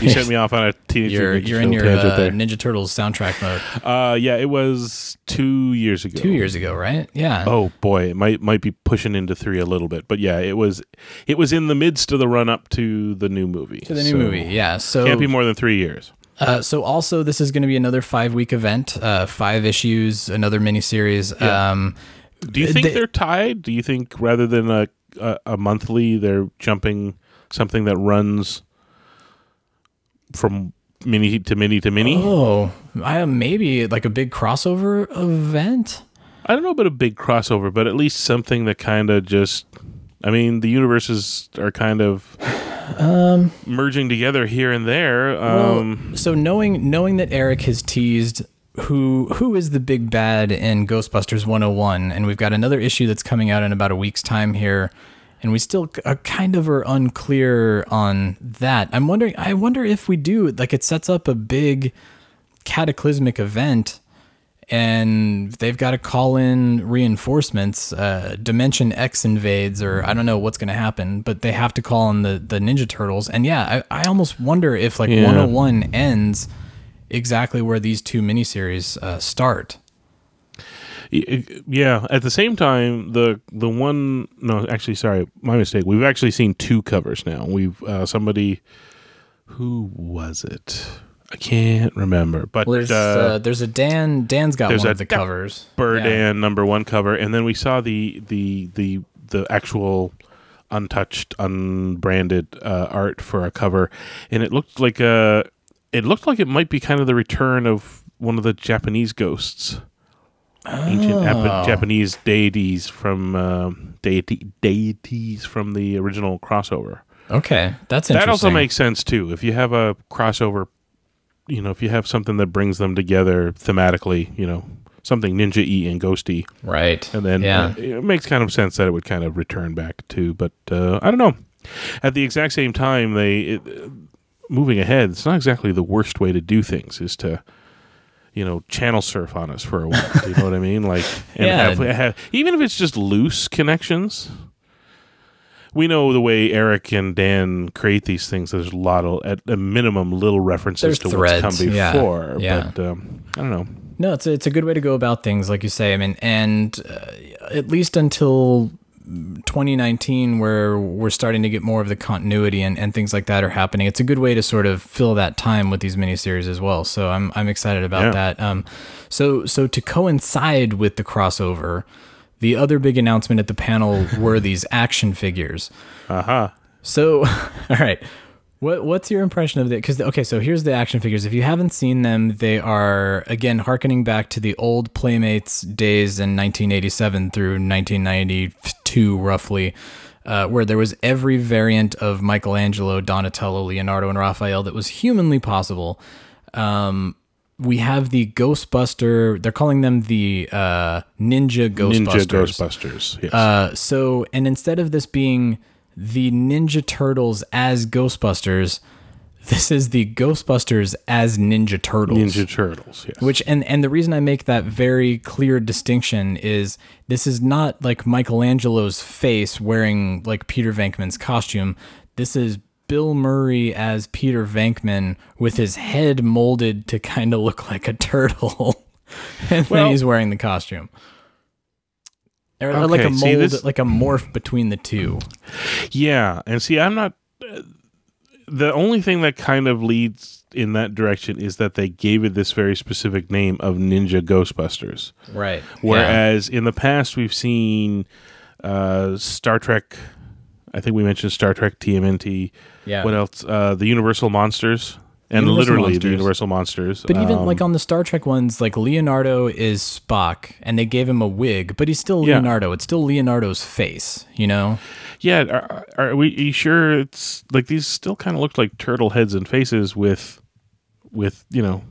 You sent me off on a teenage You're Mutant you're Ninja in your uh. Ninja Turtles soundtrack mode. Uh, yeah, it was two years ago. Two years ago, right? Yeah. Oh boy, it might might be pushing into three a little bit, but yeah, it was it was in the midst of the run up to the new movie. to the new So, movie. Yeah. So Can't be more than three years. Uh, so also, this is going to be another five week event, uh, five issues, another miniseries. Um, Do you think They- they, are tied? Do you think rather than a, a a monthly, they're jumping something that runs from mini to mini to mini? oh, I, maybe like a big crossover event. I don't know about a big crossover, but at least something that kind of just. I mean, the universes are kind of merging together here and there. Um, Well, so knowing knowing that Erik has teased who who is the big bad in Ghostbusters 101, and we've got another issue that's coming out in about a week's time here, and we still are kind of are unclear on that. I'm wondering. I wonder if we do like it sets up a big cataclysmic event. And they've got to call in reinforcements. Uh, Dimension X invades, or I don't know what's going to happen, but they have to call in the, the Ninja Turtles. And yeah, I, I almost wonder if like Yeah. 101 ends exactly where these two miniseries uh, start. Yeah. At the same time, the the one no, actually, sorry, my mistake. We've actually seen two covers now. We've uh, somebody who was it? I can't remember, but Well, there's uh, uh, there's a Dan. Dan's got there's one a of the covers. Bird Yeah. number one cover, and then we saw the the the the actual untouched, unbranded uh, art for a cover, and it looked like a it looked like it might be kind of the return of one of the Japanese ghosts, ancient Oh. Japanese deities from um deity deities from the original crossover. Okay, that's interesting. That also makes sense too. If you have a crossover, you know, if you have something that brings them together thematically, you know, something ninja y and ghosty, right. and then yeah, uh, it makes kind of sense that it would kind of return back to. But uh, I don't know. At the exact same time, they it, uh, moving ahead. It's not exactly the worst way to do things. Is to you know channel surf on us for a while. do you know what I mean? Like and Yeah. have, have even if it's just loose connections. We know the way Erik and Dan create these things. There's a lot of, at a minimum, little references There's to threads, what's come yeah, before. yeah. But um, I don't know. no, it's a, it's a good way to go about things, like you say. I mean, and uh, at least until 2019, where we're starting to get more of the continuity and, and things like that are happening. It's a good way to sort of fill that time with these miniseries as well. So I'm I'm excited about Yeah. that. Um, so so to coincide with the crossover. The other big announcement at the panel were these action figures. Aha. So, all right. What what's your impression of it? Because okay, so here's the action figures. If you haven't seen them, they are again harkening back to the old Playmates days in 1987 through 1992, roughly, uh, where there was every variant of Michelangelo, Donatello, Leonardo, and Raphael that was humanly possible. Um, we have the Ghostbuster. They're calling them the uh, Ninja Ghostbusters. Ninja Ghostbusters. Yes. Uh, so, and instead of this being the Ninja Turtles as Ghostbusters, this is the Ghostbusters as Ninja Turtles. Ninja Turtles. Yes. Which and and the reason I make that very clear distinction is this is not like Michelangelo's face wearing like Peter Venkman's costume. This is Bill Murray as Peter Venkman with his head molded to kind of look like a turtle, and Well- then he's wearing the costume. Or or like a mold, see, this- like a morph between the two. Yeah, and see, I'm not. The only thing that kind of leads in that direction is that they gave it this very specific name of Ninja Ghostbusters. Right. Whereas in the past, we've seen uh, Star Trek. I think we mentioned Star Trek TMNT. Yeah. What else? Uh, the Universal Monsters. And Universal literally Monsters. the Universal Monsters. But even Um, like on the Star Trek ones, like Leonardo is Spock, and they gave him a wig, but he's still Yeah. Leonardo. It's still Leonardo's face, you know? Yeah, are, are we are you sure it's like these still kind of looked like turtle heads and faces with with you know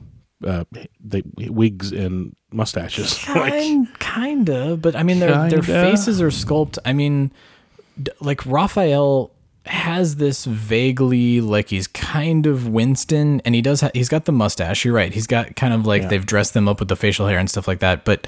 uh the wigs and mustaches. like Kind, kinda, but I mean, their their Kinda. faces are sculpted. I mean, like Raphael has this vaguely like he's kind of Winston, and he does ha- he's got the mustache. You're right. He's got kind of like Yeah. they've dressed them up with the facial hair and stuff like that, but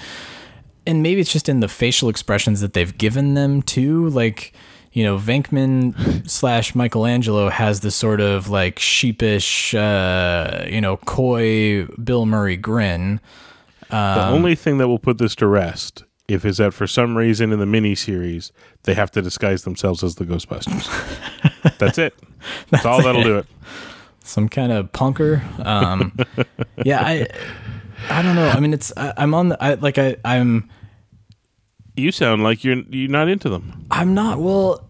and maybe it's just in the facial expressions that they've given them too like you know, Venkman slash Michelangelo has this sort of like sheepish, uh, you know, coy Bill Murray grin. the only thing that will put this to rest if is that for some reason in the miniseries they have to disguise themselves as the Ghostbusters. That's it. That's, all that'll do it. some kind of punker. Um, yeah, I, I don't know. I mean, it's I, I'm on the I, like I I'm You sound like you're you're not into them. I'm not well.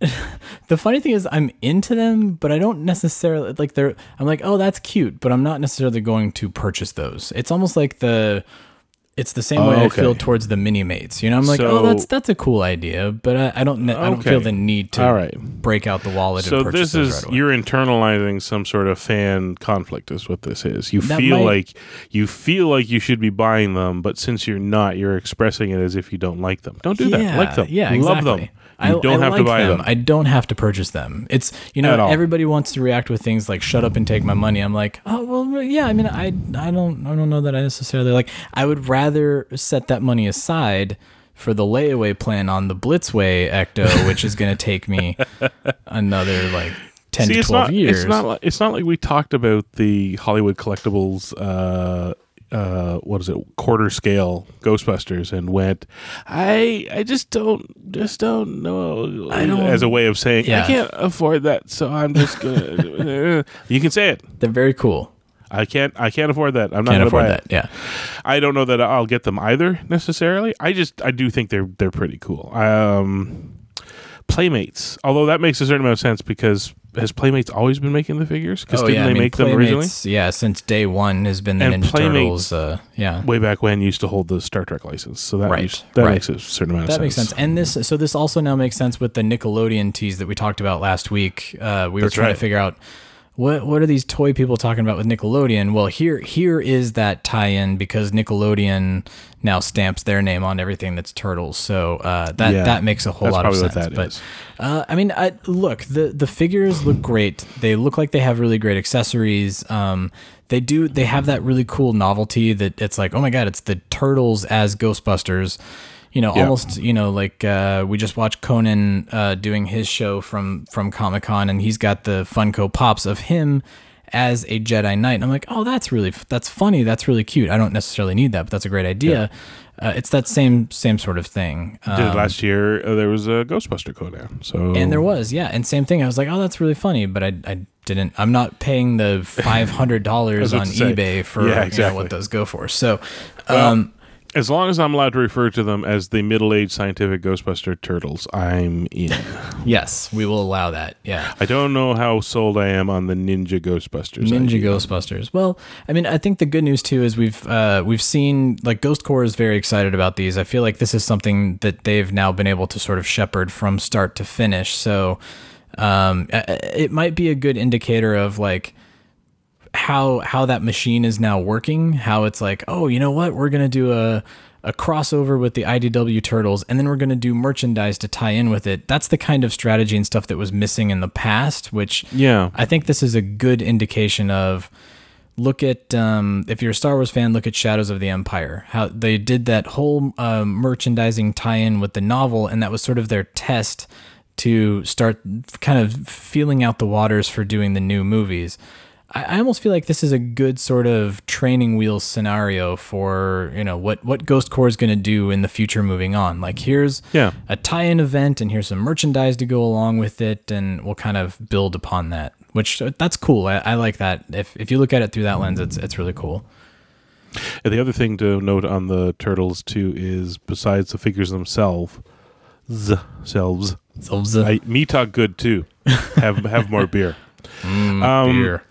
the funny thing is, I'm into them, but I don't necessarily like they're. I'm like, oh, that's cute, but I'm not necessarily going to purchase those. It's almost like the. It's the same Oh, way I feel towards the mini mates. You know, I'm like, oh, that's that's a cool idea, but I, I don't. ne- I don't feel the need to All right. break out the wallet So and purchase this is right you're internalizing some sort of fan conflict is what this is. You That feel might- like you feel like you should be buying them, but since you're not, you're expressing it as if you don't like them. Don't do that. Like them. Yeah, Love exactly. them. I, don't I have to like buy them. I don't have to purchase them. It's you know everybody wants to react with things like "shut up and take my money." I'm like, oh well, yeah. I mean, I I don't I don't know that I necessarily like. I would rather set that money aside for the layaway plan on the Blitzway Ecto, which is going to take me another like ten See, to twelve not. years. It's not. Like, it's not like we talked about the Hollywood collectibles. Uh, uh, what is it? Quarter scale Ghostbusters, and went. I. I just don't. Just don't know. I don't- As a way of saying, Yeah. I can't afford that, so I'm just gonna. you can say it. They're very cool. I can't. I can't afford that. I'm not Can't gonna afford buy that. it. Yeah. I don't know that I'll get them either necessarily. I just I do think they're they're pretty cool. Um, Playmates, although that makes a certain amount of sense because has Playmates always been making the figures? Because Oh didn't yeah. they I mean, make them originally? Yeah, since day one has been the And Ninja Playmates- Turtles. Uh, yeah. Way back when used to hold the Star Trek license, so that Right, used- that right. makes a certain amount That of makes sense. sense. And this, so this also now makes sense with the Nickelodeon tease that we talked about last week. Uh, we were trying right. to figure out what what are these toy people talking about with Nickelodeon. Well, here here is that tie-in because Nickelodeon now stamps their name on everything that's Turtles. So uh, that Yeah, that makes a whole lot of sense. what that but is. uh, I mean, I, look the the figures look great. They look like they have really great accessories. Um, they do. They have that really cool novelty that it's like, oh my god, it's the turtles as Ghostbusters. You know, Yeah. almost. You know, like uh, we just watched Conan uh, doing his show from from Comic Con, and he's got the Funko Pops of him as a Jedi Knight. And I'm like, oh, that's really that's funny. That's really cute. I don't necessarily need that, but that's a great idea. Uh, it's that same same sort of thing. Did Um, last year? Uh, there was a Ghostbuster Conan. So and there was, yeah, and same thing. I was like, oh, that's really funny, but I, I didn't. I'm not paying the five hundred dollars on was about to say. eBay for Yeah, you know, exactly. what those go for. So, Well, um, as long as I'm allowed to refer to them as the middle-aged scientific Ghostbuster turtles, I'm in. yes, we will allow that. Yeah. I don't know how sold I am on the Ninja Ghostbusters. Ninja idea. Ghostbusters. Well, I mean, I think the good news too is we've uh, we've seen like Ghost Corps is very excited about these. I feel like this is something that they've now been able to sort of shepherd from start to finish. So um, it might be a good indicator of like how how that machine is now working. How it's like, oh, you know what, we're gonna do a a crossover with the IDW Turtles, and then we're gonna do merchandise to tie in with it. That's the kind of strategy and stuff that was missing in the past, which Yeah. I think this is a good indication of look at um, if you're a Star Wars fan, look at Shadows of the Empire. How they did that whole um, merchandising tie-in with the novel, and that was sort of their test to start kind of feeling out the waters for doing the new movies. I, I almost feel like this is a good sort of training wheels scenario for you know what what Ghost Corps is going to do in the future moving on. Like here's Yeah. a tie-in event and here's some merchandise to go along with it and we'll kind of build upon that which uh, that's cool I, I like that if, if you look at it through that lens it's it's really cool And the other thing to note on the turtles too is besides the figures themselves, z- selves, I, me talk good too. have have more beer. um, Mm, beer.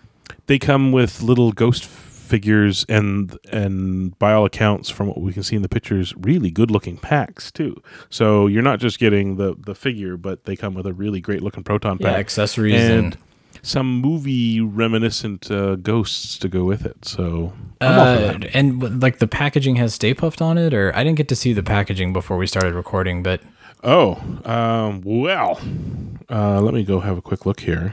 They come with little ghost figures and and by all accounts from what we can see in the pictures really good looking packs too. So you're not just getting the the figure but they come with a really great looking proton yeah pack accessories and, and, some movie reminiscent uh, ghosts to go with it. So uh, and like the packaging has Stay Puft on it or I didn't get to see the packaging before we started recording but Oh, um, well, uh, let me go have a quick look here.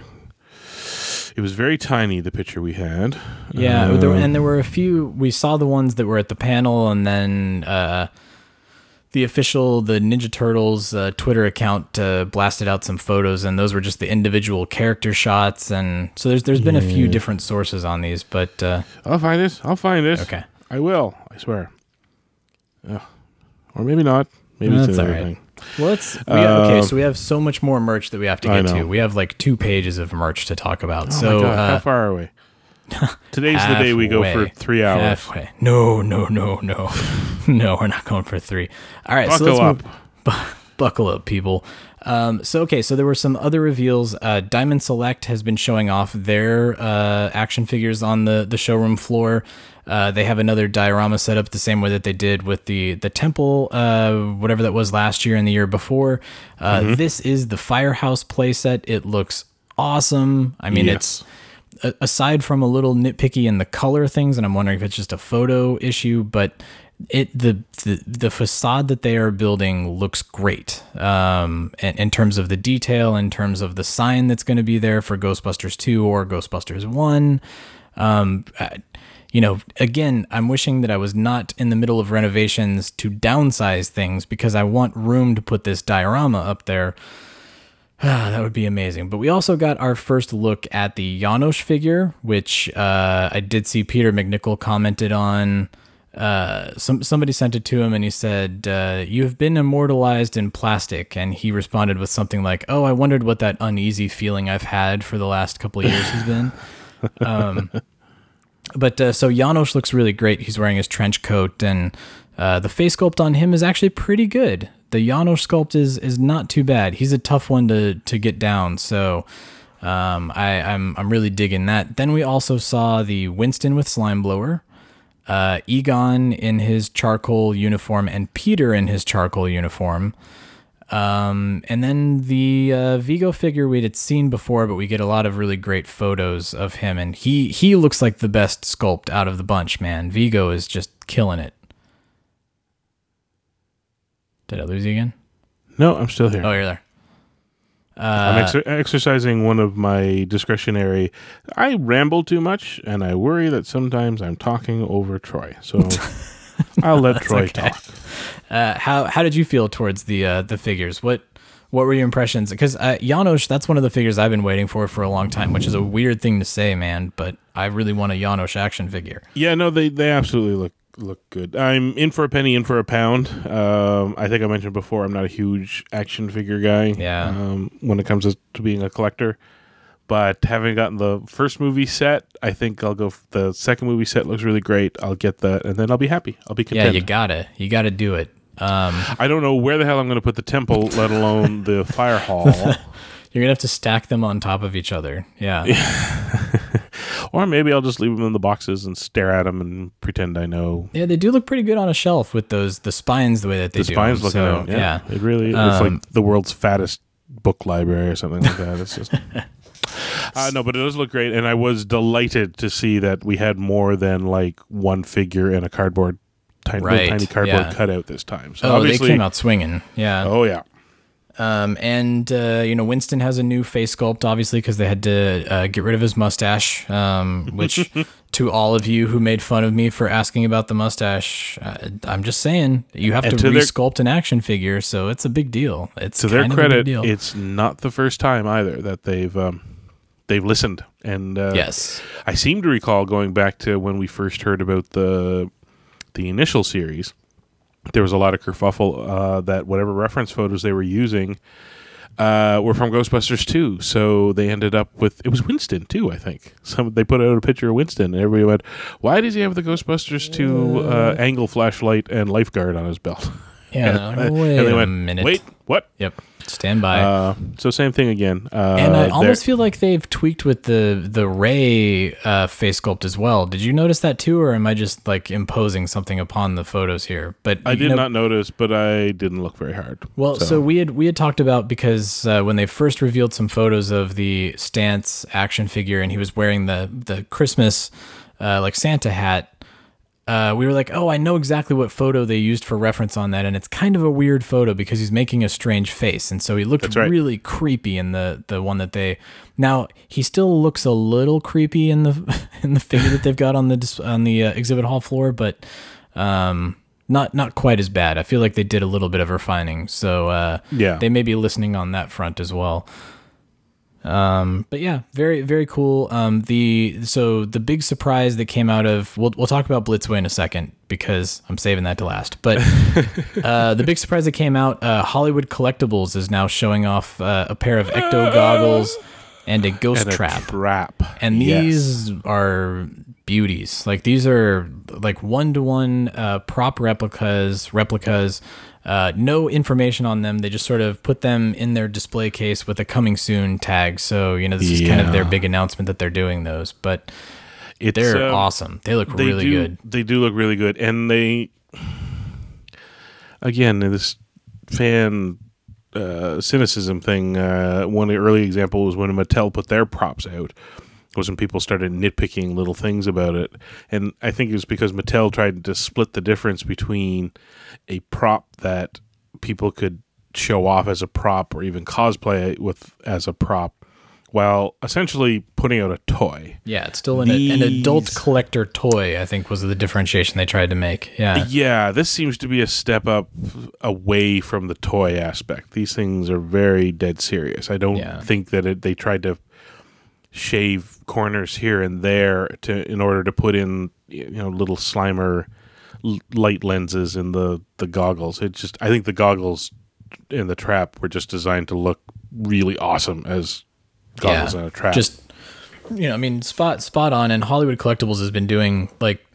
It was very tiny, the picture we had. Yeah, Uh, there, and there were a few. We saw the ones that were at the panel, and then uh, the official the Ninja Turtles uh, Twitter account uh, blasted out some photos, and those were just the individual character shots, and so there's there's been a few different sources on these, but uh, I'll find it. I'll find it. Okay. I will. I swear. Ugh. Or maybe not. Maybe it's That's another all right. thing. Well, let's we, okay. Um, So we have so much more merch that we have to get to. We have like two pages of merch to talk about. Oh so God, how uh, far are we? Today's the day we go for three hours. Halfway. No, no, no, no, no. We're not going for three. All right, so Buckle let's up. Bu- buckle up, people. Um, so okay, so there were some other reveals. Uh, Diamond Select has been showing off their uh, action figures on the the showroom floor. Uh, they have another diorama set up the same way that they did with the the temple, uh, whatever that was last year and the year before. Uh, Mm-hmm. This is the Firehouse playset. It looks awesome. I mean, Yes. it's aside from a little nitpicky in the color things, and I'm wondering if it's just a photo issue, but it the the, the facade that they are building looks great. Um, in, in terms of the detail, in terms of the sign that's going to be there for Ghostbusters two or Ghostbusters one. Um, I- you know, again, I'm wishing that I was not in the middle of renovations to downsize things because I want room to put this diorama up there. Ah, that would be amazing. But we also got our first look at the Janosz figure, which uh, I did see Peter MacNicol commented on. Uh, some somebody sent it to him, and he said, uh, "You have been immortalized in plastic." And he responded with something like, "Oh, I wondered what that uneasy feeling I've had for the last couple of years has been." Um, but uh, so Janosz looks really great. He's wearing his trench coat, and uh, the face sculpt on him is actually pretty good. The Janosz sculpt is is not too bad. He's a tough one to to get down. So um, I, I'm I'm really digging that. Then we also saw the Winston with slime blower, uh, Egon in his charcoal uniform, and Peter in his charcoal uniform. Um, and then the uh, Vigo figure we had seen before, but we get a lot of really great photos of him, and he he looks like the best sculpt out of the bunch. Man, Vigo is just killing it. Did I lose you again? No, I'm still here. Oh, you're there. I'm exer- exercising one of my discretionary. I ramble too much, and I worry that sometimes I'm talking over Troy. So I'll let Troy okay. talk. Uh, how how did you feel towards the uh, the figures? What what were your impressions? Because uh, Janosz, that's one of the figures I've been waiting for for a long time, which is a weird thing to say, man. But I really want a Janosz action figure. Yeah, no, they they absolutely look look good. I'm in for a penny, in for a pound. Um, I think I mentioned before I'm not a huge action figure guy. Yeah. Um, when it comes to, to being a collector, but having gotten the first movie set, I think I'll go. f- The second movie set looks really great. I'll get that, and then I'll be happy. I'll be Yeah, content. you gotta you gotta do it. Um, I don't know where the hell I'm going to put the temple, let alone the fire hall. you're gonna have to stack them on top of each other. Yeah. or maybe I'll just leave them in the boxes and stare at them and pretend I know. Yeah, they do look pretty good on a shelf with those the spines the way that they The do. spine's looking So, out. Yeah, it really. It's like Um, the world's fattest book library or something like that. It's just. Uh, no, but it does look great, and I was delighted to see that we had more than like one figure and a cardboard, tiny, Right, tiny cardboard yeah. cutout this time. So Oh, they came out swinging. Yeah. oh yeah, Um, and uh, you know, Winston has a new face sculpt, obviously, because they had to uh, get rid of his mustache. Um, which, to all of you who made fun of me for asking about the mustache, uh, I'm just saying you have And to, to resculpt an action figure, so it's a big deal. It's to their kind of a big credit, it's not the first time either that they've um, they've listened. And uh, yes, I seem to recall going back to when we first heard about the the initial series. There was a lot of kerfuffle uh, that whatever reference photos they were using uh, were from Ghostbusters 2. So they ended up with it was Winston too, I think. Some they put out a picture of Winston, and everybody went, "Why does he have the Ghostbusters 2 uh, angle flashlight and lifeguard on his belt?" yeah. and wait they a minute. "Wait, what?" Yep. Stand by. Uh, so same thing again. Uh, and I almost feel like they've tweaked with the the Ray uh, face sculpt as well. Did you notice that too, or am I just like imposing something upon the photos here? But I did know- not notice, but I didn't look very hard. Well, so, we had we had talked about because uh, when they first revealed some photos of the Stantz action figure, and he was wearing the the Christmas uh, like Santa hat. Uh, we were like, oh, I know exactly what photo they used for reference on that, and it's kind of a weird photo because he's making a strange face, and so he looked right. really creepy in the the one that they. Now he still looks a little creepy in the in the figure that they've got on the on the uh, exhibit hall floor, but um, not not quite as bad. I feel like they did a little bit of refining, so uh, Yeah. they may be listening on that front as well. Um, but yeah, very very cool. Um, the so the big surprise that came out of we'll we'll talk about Blitzway in a second because I'm saving that to last. But uh, the big surprise that came out, uh, Hollywood Collectibles is now showing off uh, a pair of ecto goggles and a ghost And a trap. trap. And Yes. these are beauties. Like these are like one to one prop replicas, replicas. Uh, no information on them. They just sort of put them in their display case with a coming soon tag. So you know this is kind of their big announcement that they're doing those. But It's, they're um, awesome. They look they really do, good. They do look really good, and they again this fan uh, cynicism thing. Uh, one early example was when Mattel put their props out. Was when people started nitpicking little things about it, and I think it was because Mattel tried to split the difference between a prop that people could show off as a prop or even cosplay with as a prop, while essentially putting out a toy. Yeah, it's still an, an adult collector toy. I think was the differentiation they tried to make. Yeah, Yeah, this seems to be a step up away from the toy aspect. These things are very dead serious. I don't Yeah. think that it, they tried to shave corners here and there to in order to put in you know little slimer light lenses in the the goggles. It just I think the goggles in the trap were just designed to look really awesome as goggles in a trap. Just you know, I mean, spot spot on. And Hollywood Collectibles has been doing like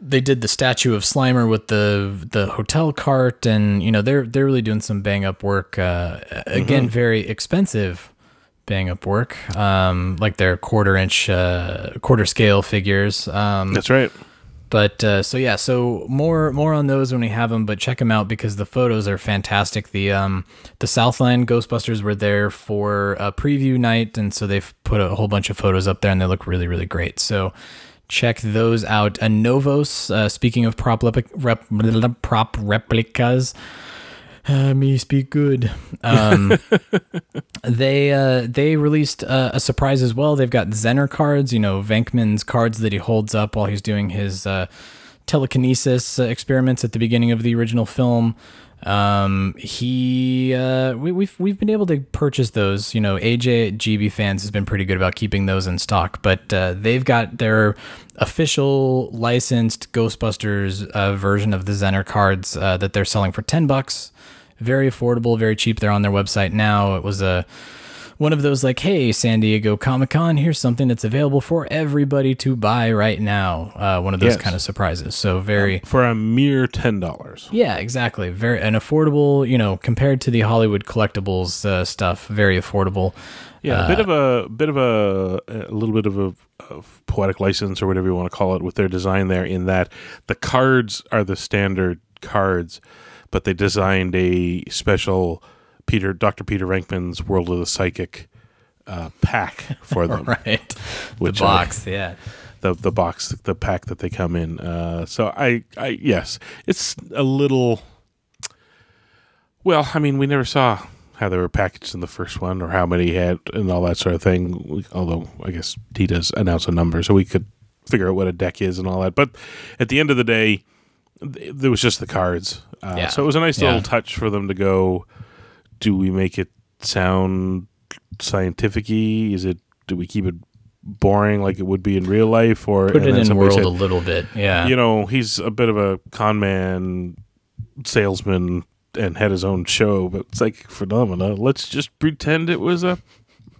they did the statue of Slimer with the the hotel cart, and you know they're they're really doing some bang up work. Uh, again, very expensive bang up work, um, like their quarter inch, uh, quarter scale figures. Um, That's right. but uh, so yeah, so more more on those when we have them. But check them out because the photos are fantastic. The um the Southland Ghostbusters were there for a preview night, and so they've put a whole bunch of photos up there, and they look really really great. So check those out. Anovos. Uh, speaking of prop lepi- rep, prop replicas. Uh, me speak good. Um, they uh, they released uh, a surprise as well. They've got Zener cards, you know, Venkman's cards that he holds up while he's doing his uh, telekinesis experiments at the beginning of the original film. Um, he uh, we, we've we've been able to purchase those. You know, AJ GB fans has been pretty good about keeping those in stock, but uh, they've got their official licensed Ghostbusters uh, version of the Zener cards uh, that they're selling for ten bucks very affordable, very cheap. They're on their website now. It was a one of those like, hey, San Diego Comic Con, here's something that's available for everybody to buy right now. Uh, one of those Yes. kind of surprises. So very, For a mere ten dollars. yeah, exactly. Very an affordable, you know, compared to the Hollywood collectibles uh, stuff, very affordable. Yeah, a bit of a bit of a a little bit of a of poetic license or whatever you want to call it with their design there. In that the cards are the standard cards, but they designed a special Peter Dr. Peter Venkman's World of the Psychic uh, pack for them. Right. Which the I- box, yeah. the the box the pack that they come in. Uh, so I I yes, it's a little. Well, I mean, we never saw how they were packaged in the first one or how many had and all that sort of thing. We- Although I guess he does announce a number, so we could figure out what a deck is and all that. But at the end of the day, there was just the cards. Uh, Yeah. So it was a nice Yeah. little touch for them to go. Do we make it sound scientific-y? Is it? Do we keep it boring like it would be in real life, or Put it in world said, a little bit. Yeah. you know, he's a bit of a con man, salesman, and had his own show, but it's like phenomena. Let's just pretend it was a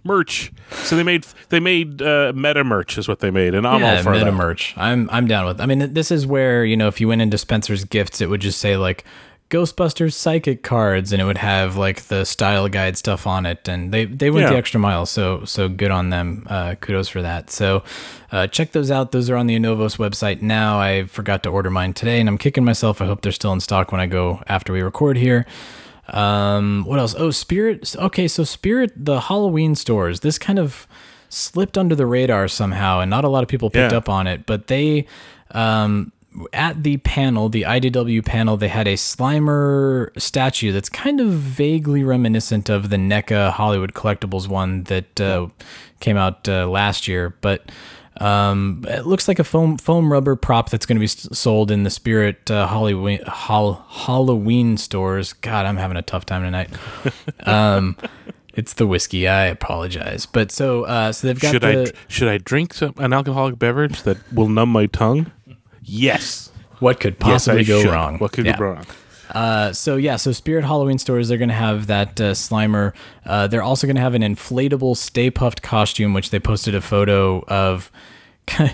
merch. So they made they made uh, meta merch is what they made, and I'm yeah, all for meta that. merch. I'm I'm down with. I mean, this is where you know if you went into Spencer's Gifts, it would just say like Ghostbusters psychic cards, and it would have like the style guide stuff on it, and they they went the extra mile. So so good on them. Uh, kudos for that. So uh, check those out. Those are on the Anovos website now. I forgot to order mine today, and I'm kicking myself. I hope they're still in stock when I go after we record here. Um, what else? Oh, Spirit. Okay, so Spirit, the Halloween stores. This kind of slipped under the radar somehow, and not a lot of people picked Yeah. up on it. But they, um, at the panel, the IDW panel, they had a Slimer statue that's kind of vaguely reminiscent of the NECA Hollywood Collectibles one that uh, came out uh, last year, but. Um, it looks like a foam foam rubber prop that's going to be sold in the Spirit uh, Halloween Hall, Halloween stores. God, I'm having a tough time tonight. um, it's the whiskey. I apologize, but so uh, so they've got Should the I should I drink some, an alcoholic beverage that will numb my tongue? Yes. what could Yes, possibly go should. wrong. What could Yeah. go wrong? Uh, so yeah, so Spirit Halloween stores they're gonna have that uh, Slimer. Uh, they're also gonna have an inflatable Stay Puft costume, which they posted a photo of.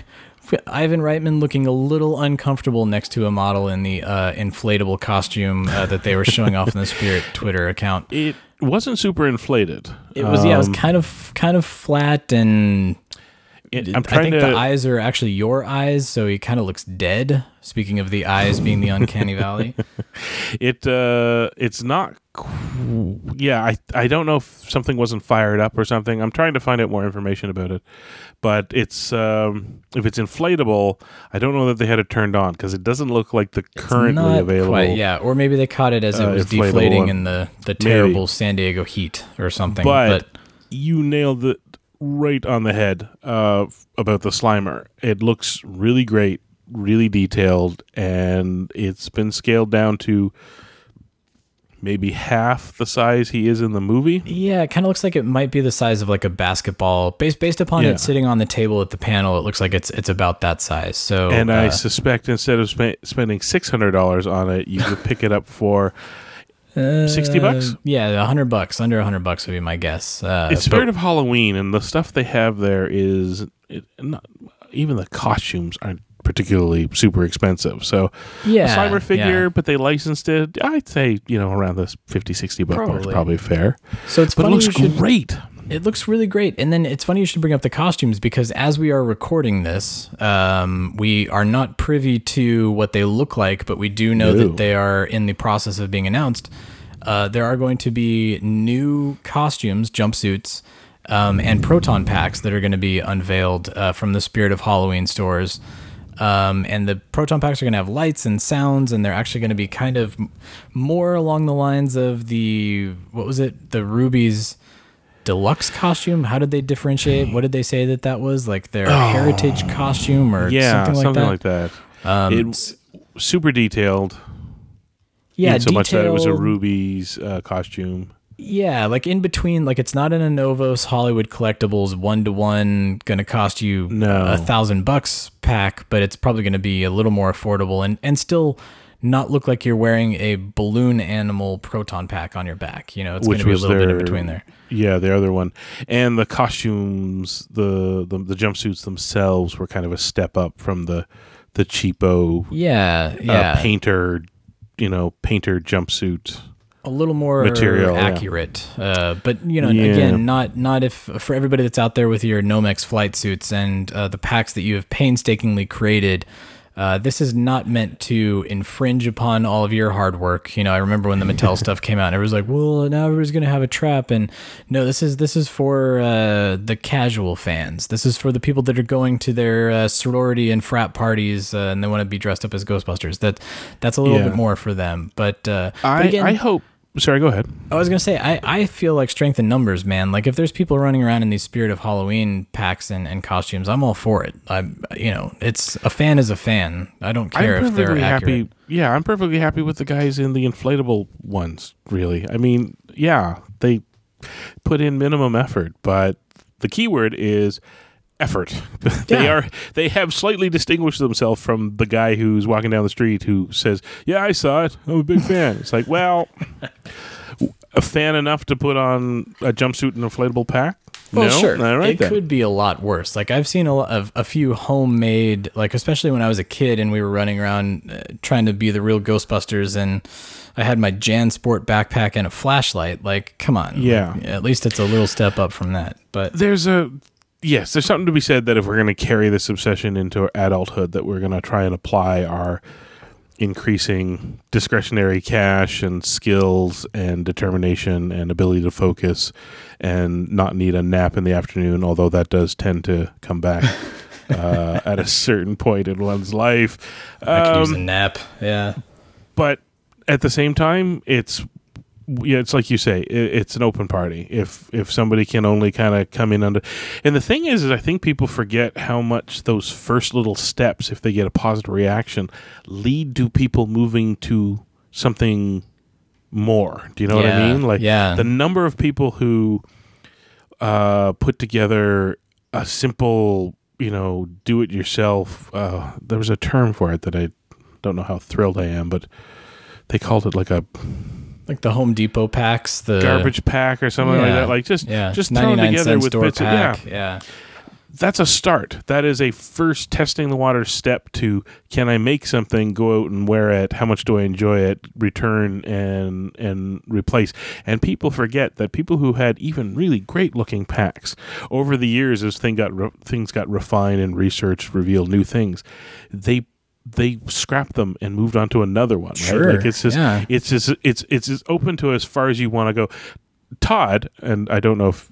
Ivan Reitman looking a little uncomfortable next to a model in the uh, inflatable costume uh, that they were showing off in the Spirit Twitter account. It wasn't super inflated. It was yeah, it was Um, kind of kind of flat and it- I I'm trying think to. the eyes are actually your eyes, so he kind of looks dead. Speaking of the eyes being the uncanny valley. it uh, it's not. qu- Yeah, I I don't know if something wasn't fired up or something. I'm trying to find out more information about it, but it's um, if it's inflatable, I don't know that they had it turned on because it doesn't look like the currently Not available. Quite, yeah, or maybe they caught it as it uh, was deflating one. in the the terrible San Diego heat or something. but, But, you nailed it right on the head uh, about the Slimer. It looks really great, really detailed, and it's been scaled down to maybe half the size he is in the movie. yeah, it kind of looks like it might be the size of like a basketball. Based based upon Yeah. it sitting on the table at the panel, it looks like it's it's about that size. So And I uh, suspect instead of spe- spending six hundred dollars on it, you could pick it up for sixty bucks. uh, yeah, a hundred bucks, under a hundred bucks would be my guess. Uh, It's Spirit of Halloween, and the stuff they have there is it, not, even the costumes aren't particularly super expensive. So yeah, a Slimer figure, yeah. but they licensed it. I'd say you know around this 50, 60 buck mark is Probably. probably fair. So it's But it looks should- great. It looks really great. And then it's funny you should bring up the costumes because as we are recording this, um, we are not privy to what they look like, but we do know No. that they are in the process of being announced. Uh, there are going to be new costumes, jumpsuits, um, and proton packs that are going to be unveiled uh, from the Spirit of Halloween stores. Um, and the proton packs are going to have lights and sounds, and they're actually going to be kind of more along the lines of the what was it, the Rubie's deluxe costume. How did they differentiate? What did they say that that was? Like their heritage costume or Oh. Yeah, something like that? that. Um, it's super detailed. yeah, so much that it was a Rubie's uh, costume. Yeah, like in between, like it's not an Anovos Hollywood Collectibles one to one gonna cost you No. a thousand bucks pack, but it's probably gonna be a little more affordable and and still not look like you're wearing a balloon animal proton pack on your back. You know, it's gonna be a little their, bit in between there. Yeah, the other one, and the costumes, the, the the jumpsuits themselves were kind of a step up from the the cheapo Yeah, uh, yeah, painter, you know, painter jumpsuit. a little more material, yeah. accurate. Uh, but you know, Yeah. again, not not if for everybody that's out there with your Nomex flight suits and uh, the packs that you have painstakingly created. Uh, this is not meant to infringe upon all of your hard work. You know, I remember when the Mattel stuff came out, and it was like, "Well, now everybody's gonna have a trap." And no, this is this is for uh, the casual fans. This is for the people that are going to their uh, sorority and frat parties, uh, and they want to be dressed up as Ghostbusters. That that's a little Yeah. bit more for them. But, uh, but I again, I hope. Sorry, go ahead. I was gonna say I, I feel like strength in numbers, man. Like if there's people running around in these spirit of Halloween packs and, and costumes, I'm all for it. I you know, it's a fan is a fan. I don't care I'm if they're perfectly accurate. happy. Yeah, I'm perfectly happy with the guys in the inflatable ones. Really, I mean, yeah, they put in minimum effort, but the key word is effort. they Yeah. are they have slightly distinguished themselves from the guy who's walking down the street who says, "Yeah, I saw it. I'm a big fan." It's like, well, a fan enough to put on a jumpsuit and inflatable pack. Well, no? sure. All right it then. could be a lot worse. Like I've seen a lot of a few homemade, like especially when I was a kid and we were running around uh, trying to be the real Ghostbusters, and I had my JanSport backpack and a flashlight. Like, come on. Yeah. Like, at least it's a little step up from that. But there's a yes there's something to be said that if we're going to carry this obsession into adulthood that we're going to try and apply our increasing discretionary cash and skills and determination and ability to focus and not need a nap in the afternoon although that does tend to come back uh, at a certain point in one's life I could use a Um, nap. Yeah. but at the same time it's yeah, it's like you say, it, it's an open party. If if somebody can only kind of come in under, and the thing is, is I think people forget how much those first little steps, if they get a positive reaction, lead to people moving to something more. Do you know what I mean? Like yeah. the number of people who uh, put together a simple, you know, do it yourself. Uh, there was a term for it that I don't know how thrilled I am, but they called it like a Like the Home Depot packs, the garbage pack or something like that. Like just yeah, just thrown together with bits. Of, yeah, yeah. that's a start. That is a first testing the water step to can I make something, go out and wear it, how much do I enjoy it, return and and replace. And people forget that people who had even really great looking packs over the years as thing got re- things got refined and researched revealed new things, they they scrapped them and moved on to another one. Sure, Right? Like it's just yeah. it's just it's it's as open to as far as you want to go. Todd and I don't know if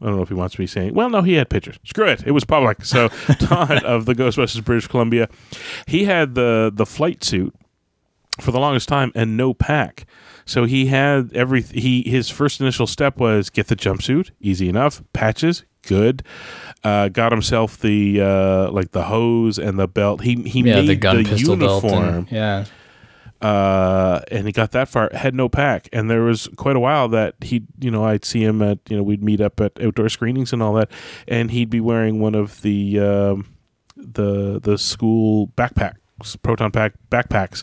I don't know if he wants me saying. Well, no, he had pictures. Screw it, it was public. So Todd of the Ghostbusters British Columbia, he had the the flight suit for the longest time and no pack. So he had every he his first initial step was get the jumpsuit, easy enough. Patches, good. Uh, got himself the uh, like the hose and the belt. He he Yeah, made the gun the pistol belt. uniform And, yeah. uh, and he got that far, had no pack, and there was quite a while that he, you know, I'd see him at, you know, we'd meet up at outdoor screenings and all that, and he'd be wearing one of the um, the the school backpacks, proton pack backpacks,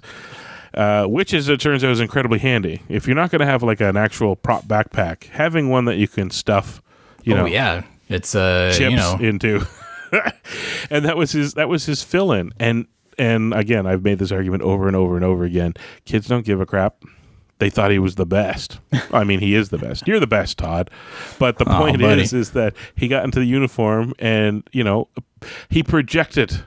uh, which as it turns out is incredibly handy. If you're not going to have like an actual prop backpack, having one that you can stuff, you know, oh yeah. It's uh chips you know. into. And that was his that was his fill in and and again i've made this argument over and over and over again. Kids don't give a crap. They thought he was the best. I mean he is the best. You're the best todd. But the point buddy. is is that he got into the uniform and you know he projected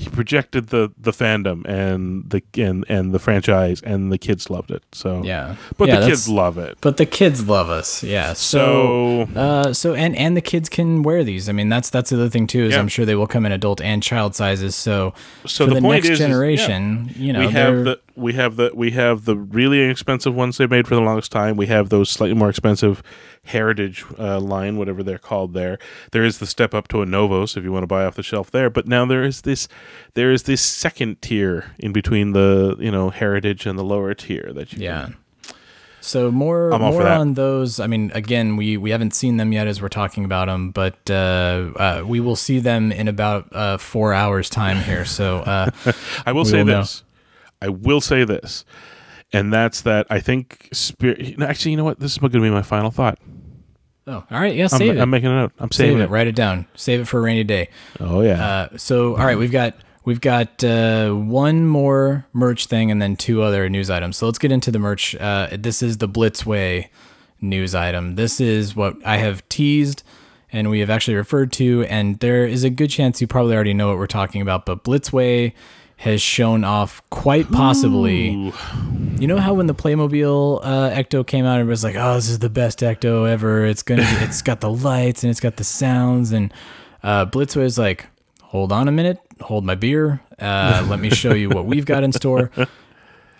he projected the the fandom and the and and the franchise and the kids loved it so Yeah. but Yeah, the kids love it But the kids love us. Yeah. So so Uh, so and and the kids can wear these. I mean, that's that's the other thing too. Is Yeah. I'm sure they will come in adult and child sizes. So, So for the the, next is- is- yeah. generation, you know, we have the we have the we have the really inexpensive ones they made for the longest time. We have those slightly more expensive heritage uh, line, whatever they're called. There, there is the step up to Anovos if you want to buy off the shelf there. But now there is this there is this second tier in between the you know heritage and the lower tier that you yeah. can, So more I'm more on those. I mean, again, we we haven't seen them yet as we're talking about them, but uh, uh, we will see them in about uh, four hours time here. So uh, I will say will know. this. I will say this, and that's that. I think spirit. Actually, you know what? This is going to be my final thought. oh, all right, yeah, I'm, it. I'm making a note. I'm save saving it. it. Write it down. Save it for a rainy day. Oh yeah. Uh, so all right, we've got we've got uh, one more merch thing and then two other news items. So let's get into the merch. Uh, this is the Blitzway news item. This is what I have teased and we have actually referred to, and there is a good chance you probably already know what we're talking about. But Blitzway has shown off quite possibly. You know how when the Playmobil uh, Ecto came out, it was like, "Oh, this is the best Ecto ever. It's gonna, be, it's got the lights and it's got the sounds." And uh, Blitzway is like, "Hold on a minute, hold my beer. Uh, let me show you what we've got in store."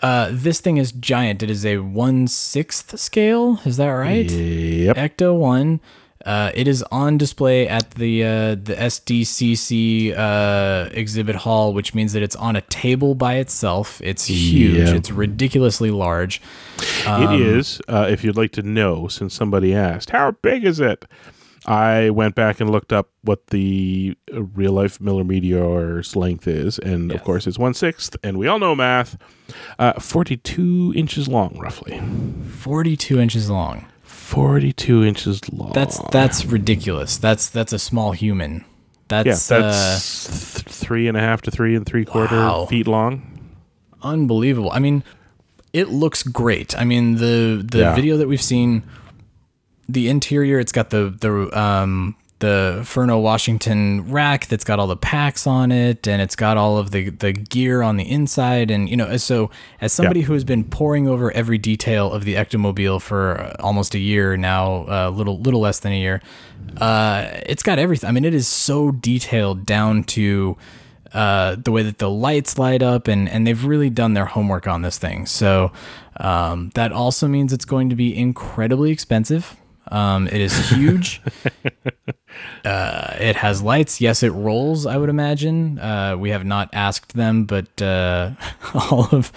Uh, this thing is giant. It is a one sixth scale. Is that right? Yep. Ecto One. Uh, it is on display at the uh, the SDCC uh, exhibit hall, which means that it's on a table by itself. It's huge. Yeah. It's ridiculously large. Um, it is, uh, if you'd like to know, since somebody asked, how big is it? I went back and looked up what the uh, real life Miller Meteor's length is, and of course it's one sixth, and we all know math. Uh, Forty-two inches long, roughly. Forty-two inches long. Forty-two inches long. That's that's ridiculous. That's that's a small human. yeah, That's, that's uh, th- three and a half to three and three quarter Wow. feet long. unbelievable. I mean, it looks great. I mean, the the Yeah. video that we've seen, the interior, it's got the the um the Ferno-Washington rack that's got all the packs on it, and it's got all of the the gear on the inside, and you know, so as somebody who has been poring over every detail of the Ectomobile for uh, almost a year now, a little little less than a year, uh, it's got everything. I mean, it is so detailed down to uh, the way that the lights light up, and and they've really done their homework on this thing. So Um, that also means it's going to be incredibly expensive. Um, it is huge. uh, it has lights. Yes, it rolls. I would imagine. Uh, we have not asked them, but uh, all of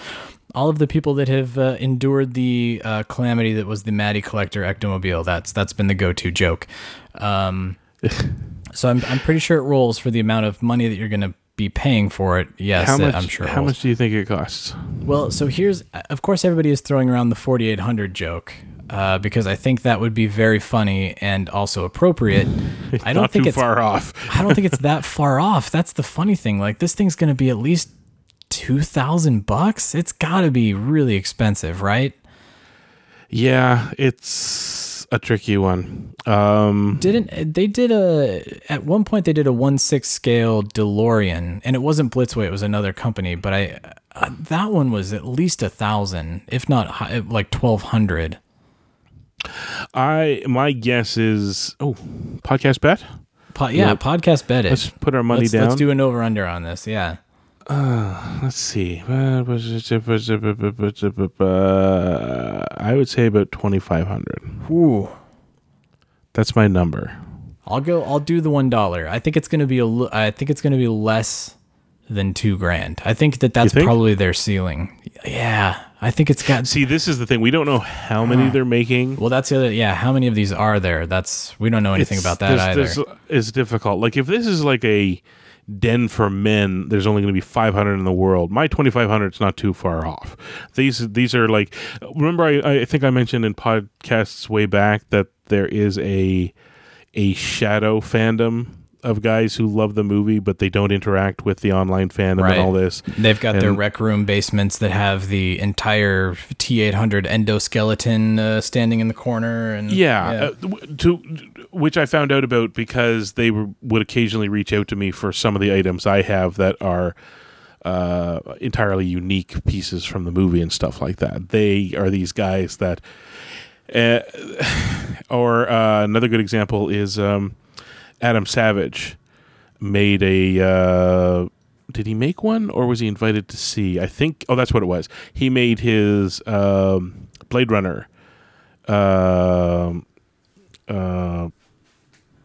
all of the people that have uh, endured the uh, calamity that was the Maddie Collector Ectomobile. That's that's been the go-to joke. Um, so I'm I'm pretty sure it rolls for the amount of money that you're going to be paying for it. Yes, How much? I'm sure. how much do you think it costs? Well, so here's, of course, everybody is throwing around the 4800 joke uh, because I think that would be very funny and also appropriate. I don't Not think too it's far off. I don't think it's that far off. That's the funny thing. Like this thing's going to be at least two thousand bucks. It's got to be really expensive, right? Yeah, it's a tricky one. Um, Didn't they did a at one point they did a one six scale DeLorean and it wasn't Blitzway. It was another company, but I uh, that one was at least a thousand, if not hi- like twelve hundred. I my guess is oh podcast bet. Po- yeah, Yeah. podcast bet it. Let's put our money let's, down. Let's do an over under on this. Yeah. Let's see. Uh, I would say about twenty five hundred. Ooh. That's my number. I'll go. I'll do the one dollar. I think it's gonna be a. I think it's gonna be less than two grand. I think that that's think? probably their ceiling. Yeah, I think it's got. See, this is the thing. We don't know how many they're making. Well, that's the other. Yeah, how many of these are there? That's we don't know anything It's- about that either. there's- It's difficult. Like if this is like a den for men, there's only going to be 500 in the world. My 2500 is not too far off. These these are like. Remember, I, I think I mentioned in podcasts way back that there is a a shadow fandom of guys who love the movie, but they don't interact with the online fandom Right. and all this. They've got their rec room basements that have the entire T800 endoskeleton uh, standing in the corner, and Yeah, Uh, to which I found out about because they were, would occasionally reach out to me for some of the items I have that are uh, entirely unique pieces from the movie and stuff like that. They are these guys that, uh, or uh, another good example is um, Adam Savage made a. Uh, did he make one, or was he invited to see? I think. Oh, that's what it was. He made his um, Blade Runner um, uh,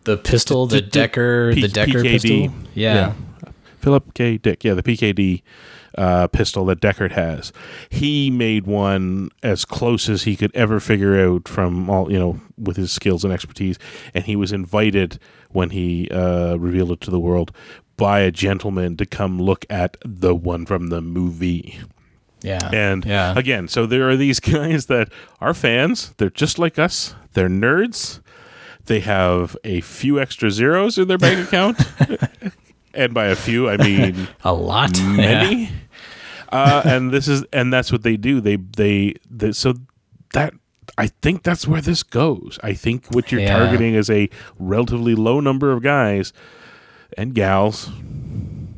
the pistol, the d- Deckard, P- the Deckard PKD. pistol. Yeah. Philip K. Dick, yeah, the PKD uh, pistol that Deckard has. He made one as close as he could ever figure out from all you know with his skills and expertise, and he was invited when he uh, revealed it to the world by a gentleman to come look at the one from the movie. yeah, And yeah, again, so there are these guys that are fans. They're just like us. They're nerds. They have a few extra zeros in their bank account. and by a few, I mean a lot. Yeah. Uh, and this is and that's what they do. They they, they so that I think that's where this goes. I think what you're Yeah. targeting is a relatively low number of guys and gals.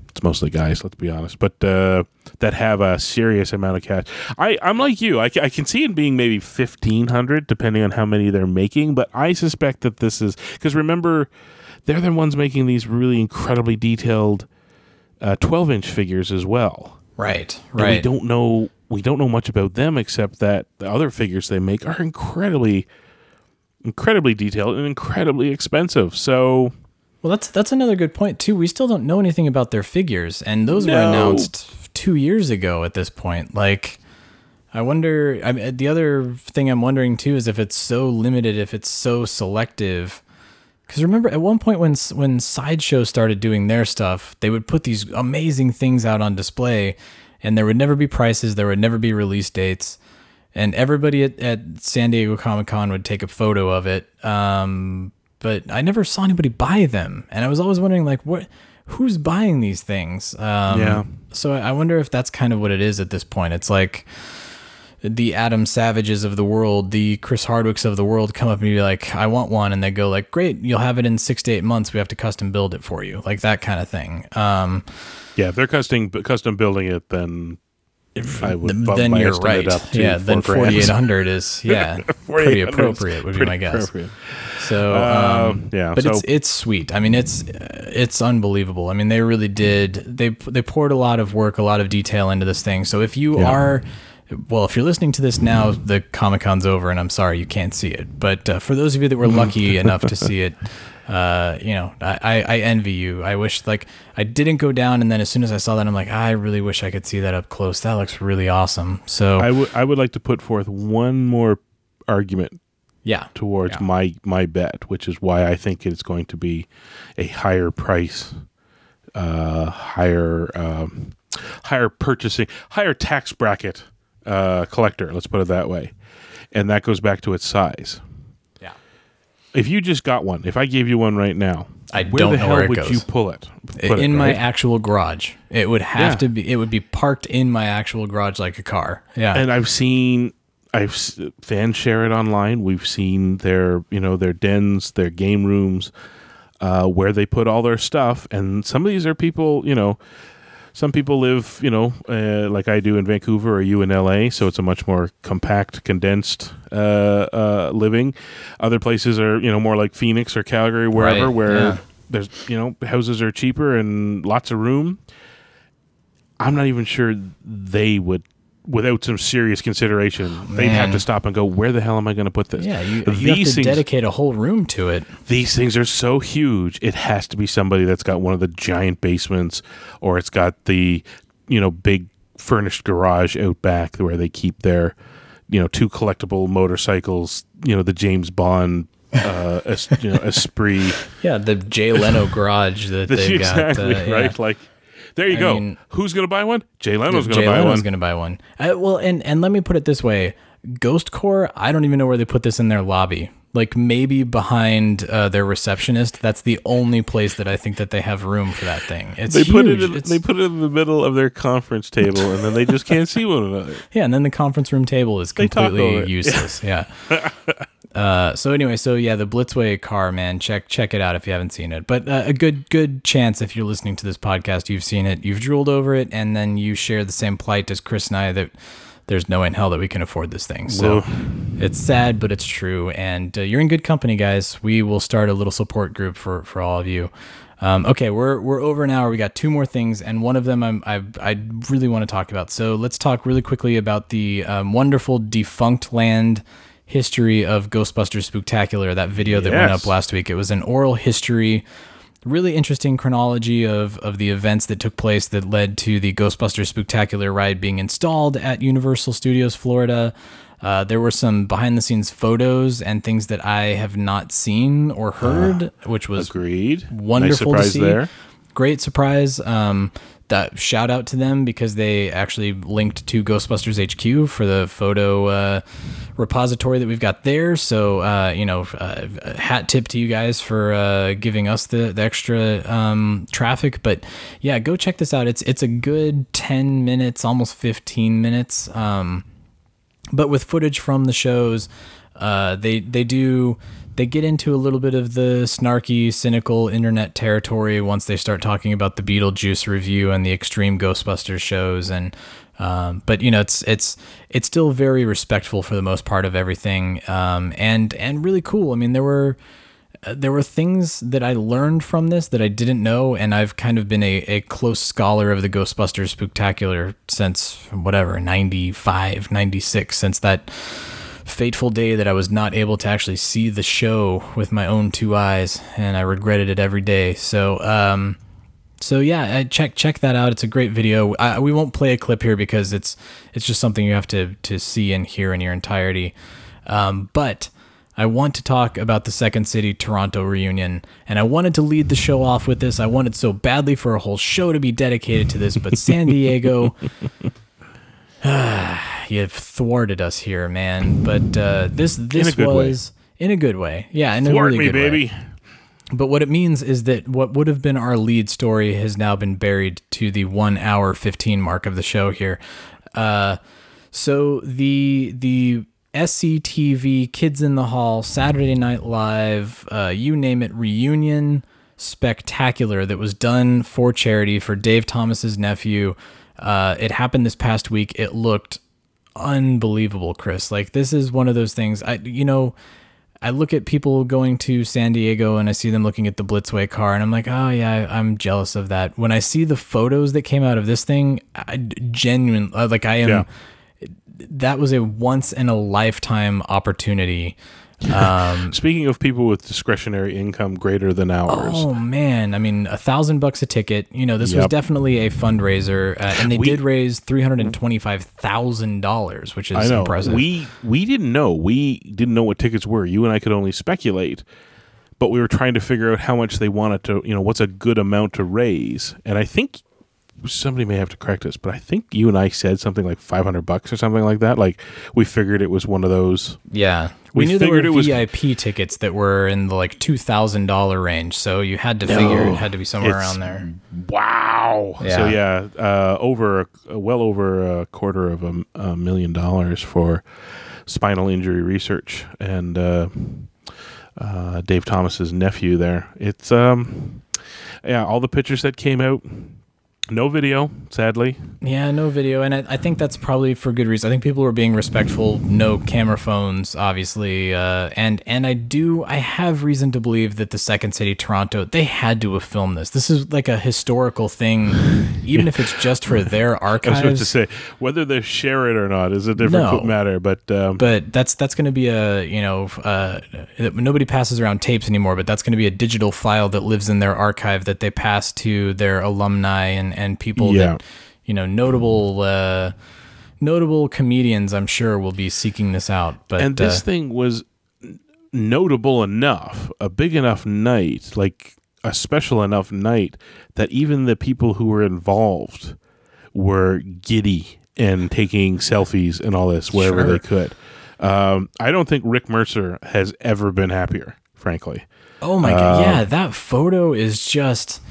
It's mostly guys, let's be honest, but uh, that have a serious amount of cash. I, I'm like you. I, I can see it being maybe 1,500, depending on how many they're making, but I suspect that this is because remember, they're the ones making these really incredibly detailed 12 inch figures as well. Right, And we don't know we don't know much about them except that the other figures they make are incredibly incredibly detailed and incredibly expensive. So Well, that's that's another good point too. We still don't know anything about their figures, and those were announced two years ago at this point. Like, I wonder. I mean, the other thing I'm wondering too is if it's so limited, if it's so selective. Because remember, at one point when when Sideshow started doing their stuff, they would put these amazing things out on display, and there would never be prices, there would never be release dates, and everybody at, at San Diego Comic Con would take a photo of it. Um, but I never saw anybody buy them, and I was always wondering like what, who's buying these things? Um, Yeah. So I wonder if that's kind of what it is at this point. It's like the Adam Savages of the world, the Chris Hardwicks of the world come up and be like, I want one. And they go like, great, you'll have it in six to eight months. We have to custom build it for you. Like that kind of thing. Um, yeah, if they're custom custom building it, then I would bump then my you're right. up to Yeah. Then four grand. 4,800 is, yeah, pretty appropriate would be my guess. So, Uh, um, yeah, but so- it's it's sweet. I mean, it's it's unbelievable. I mean, they really did. They they poured a lot of work, a lot of detail into this thing. So if you Yeah. are well, if you're listening to this now, the Comic Con's over, and I'm sorry you can't see it. But uh, for those of you that were lucky enough to see it, uh, you know, I, I, I envy you. I wish like I didn't go down, and then as soon as I saw that, I'm like, I really wish I could see that up close. That looks really awesome. So I would I would like to put forth one more argument yeah, towards Yeah. my my bet, which is why I think it's going to be a higher price, uh, higher um, higher purchasing, higher tax bracket uh, collector. Let's put it that way, and that goes back to its size. yeah. If you just got one, if I gave you one right now, I where don't the know hell where it would goes. you pull it? Put it, in my right? actual garage, it would have Yeah. to be. It would be parked in my actual garage like a car. Yeah, and I've seen I've fans share it online. We've seen their you know their dens, their game rooms, uh, where they put all their stuff. And some of these are people you know. Some people live, you know, uh, like I do in Vancouver or you in LA, so it's a much more compact, condensed uh, uh, living. Other places are, you know, more like Phoenix or Calgary, wherever, Right, where yeah. there's, you know, houses are cheaper and lots of room. I'm not even sure they would, without some serious consideration, they'd have to stop and go, "Where the hell am I going to put this?" yeah. You, you have to things, dedicate a whole room to it. these things are so huge. It has to be somebody that's got one of the giant basements, or it's got the, you know, big furnished garage out back where they keep their, you know, two collectible motorcycles. You know, the James Bond, uh, es, you know, Esprit. Yeah, the Jay Leno garage that That's they've got. exactly uh, yeah. right. Like, there you I go. mean- Who's going to buy one? Jay Leno's going to Jay buy Leno's one. going to buy one. Uh, well, and and let me put it this way: Ghost Corps. I don't even know where they put this in their lobby. Like maybe behind uh, their receptionist. That's the only place that I think that they have room for that thing. It's they huge. put it. In, It's- they put it in the middle of their conference table, and then they just can't see one another. yeah, and then the conference room table is completely useless. Yeah. Uh, so anyway, so yeah, the Blitzway car, man, check check it out if you haven't seen it. But uh, a good good chance if you're listening to this podcast, you've seen it, you've drooled over it, and then you share the same plight as Chris and I that there's no way in hell that we can afford this thing. So it's sad, but it's true, and uh, you're in good company, guys. We will start a little support group for for all of you. Um, okay, we're we're over an hour. We got two more things, and one of them I'm, I I really want to talk about. So let's talk really quickly about the um, wonderful Defunctland history of Ghostbusters Spooktacular. That video that went up last week. It was an oral history, really interesting chronology of of the events that took place that led to the Ghostbusters Spooktacular ride being installed at Universal Studios Florida. Uh, there were some behind the scenes photos and things that I have not seen or heard, which was Agreed. wonderful nice to surprise see. there. Great surprise. Um, that shout out to them because they actually linked to Ghostbusters HQ for the photo uh, repository that we've got there. So uh, you know, uh, hat tip to you guys for uh, giving us the, the extra um, traffic. But yeah, go check this out. It's it's a good ten minutes, almost fifteen minutes. Um, but with footage from the shows, uh, they they do they get into a little bit of the snarky, cynical internet territory once they start talking about the Beetlejuice revue and the Extreme Ghostbusters shows, and um, but you know it's it's it's still very respectful for the most part of everything, um, and and really cool. I mean, there were uh, there were things that I learned from this that I didn't know, and I've kind of been a, a close scholar of the Ghostbusters Spooktacular since whatever, 95, 96, since that fateful day that I was not able to actually see the show with my own two eyes, and I regretted it every day. So, um, so yeah, I check check that out. It's a great video. I, we won't play a clip here because it's it's just something you have to to see and hear in your entirety. Um, but I want to talk about the Second City Toronto reunion, and I wanted to lead the show off with this. I wanted so badly for a whole show to be dedicated to this, but San Diego. You've thwarted us here, man. But uh, this this way. was in a good way, yeah, in a Thwart really me, good way. baby. But what it means is that what would have been our lead story has now been buried to the one hour fifteen mark of the show here. Uh, so the the SCTV Kids in the Hall Saturday Night Live, uh, you name it, reunion spectacular that was done for charity for Dave Thomas's nephew. Uh, it happened this past week. It looked unbelievable, Chris. Like this is one of those things. I you know. I look at people going to San Diego and I see them looking at the Blitzway car and I'm like, oh yeah, I'm jealous of that. When I see the photos that came out of this thing, I genuine uh, like I am Yeah. that was a once in a lifetime opportunity. Um, Speaking of people with discretionary income greater than ours, oh man, I mean, a thousand bucks a ticket. You know, this was definitely a fundraiser, uh, and they We- did raise three hundred and twenty-five thousand dollars, which is I know impressive. we we didn't know we didn't know what tickets were. You and I could only speculate, but we were trying to figure out how much they wanted to. You know, what's a good amount to raise? And I think somebody may have to correct us, but I think you and I said something like five hundred bucks or something like that. Like we figured it was one of those. yeah, we, we knew there were figured it was- VIP tickets that were in the like two thousand dollar range, so you had to figure it had to be somewhere around there. Wow. So Yeah. yeah, uh, over well over a quarter of a, a million dollars for spinal injury research and uh, uh, Dave Thomas's nephew. There, it's um, yeah, all the pictures that came out. No video, sadly. Yeah, no video, and I, I think that's probably for good reason. I think people were being respectful. No camera phones, obviously, uh, and and I do I have reason to believe that the Second City, Toronto, they had to have filmed this. This is like a historical thing, even if it's just for their I was about to say whether they share it or not is a different No. matter, but um, But that's that's going to be a you know uh, nobody passes around tapes anymore. But that's going to be a digital file that lives in their archive that they pass to their alumni and and people Yeah. that you know notable uh, notable comedians. I'm sure will be seeking this out. But and this uh, thing was notable enough, a big enough night, like a special enough night that even the people who were involved were giddy and taking selfies and all this wherever Sure. they could. Um, I don't think Rick Mercer has ever been happier, frankly. oh my uh, god, yeah, that photo is just.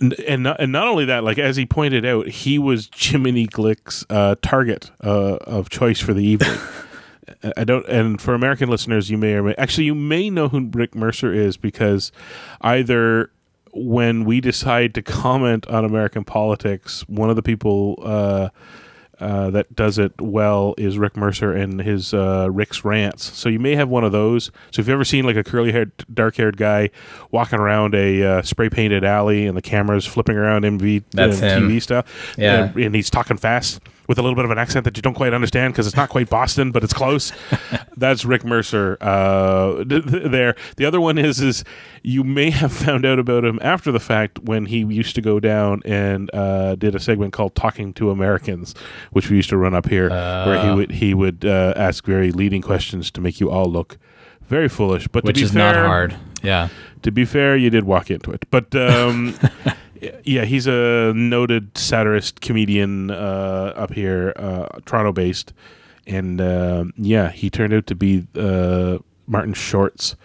And and not, and not only that, like as he pointed out, he was Jiminy Glick's uh, target uh, of choice for the evening. I don't, and for American listeners, you may or may actually you may know who Rick Mercer is because either when we decide to comment on American politics, one of the people uh, uh, that does it well is Rick Mercer and his uh, Rick's rants. So you may have one of those. So if you've ever seen like a curly haired, dark haired guy walking around a uh, spray painted alley and the camera's flipping around MV That's uh, him. TV stuff, Yeah. and, and he's talking fast with a little bit of an accent that you don't quite understand because it's not quite Boston, but it's close. That's Rick Mercer uh, d- th- there. The other one is is you may have found out about him after the fact when he used to go down and uh, did a segment called "Talking to Americans," which we used to run up here, where he would he would uh, ask very leading questions to make you all look very foolish. But Which to be is fair, not hard. Yeah. to be fair, you did walk into it, but um, yeah, he's a noted satirist comedian uh, up here, uh, Toronto-based, and um yeah, he turned out to be uh, Martin Short's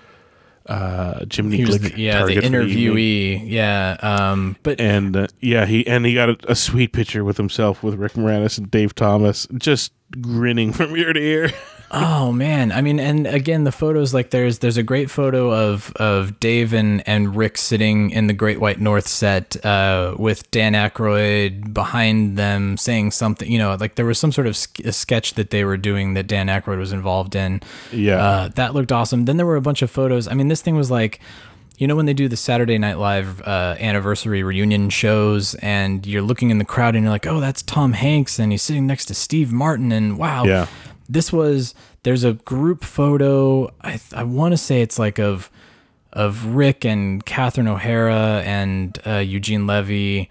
uh, Jiminy He was Glick the, yeah, the target for evening. interviewee. Yeah. Um, but and uh, yeah, he and he got a, a sweet picture with himself with Rick Moranis and Dave Thomas, just grinning from ear to ear. Oh man, I mean, and again, the photos like there's there's a great photo of of Dave and, and Rick sitting in the Great White North set uh, with Dan Aykroyd behind them saying something. You know, like there was some sort of sk- a sketch that they were doing that Dan Aykroyd was involved in. Yeah. uh, that looked awesome. Then there were a bunch of photos. I mean, this thing was like. You know when they do the Saturday Night Live uh, anniversary reunion shows, and you're looking in the crowd, and you're like, "Oh, that's Tom Hanks," and he's sitting next to Steve Martin, and wow, Yeah. This was there's a group photo i i want to say it's like of of rick and catherine o'hara and uh, eugene levy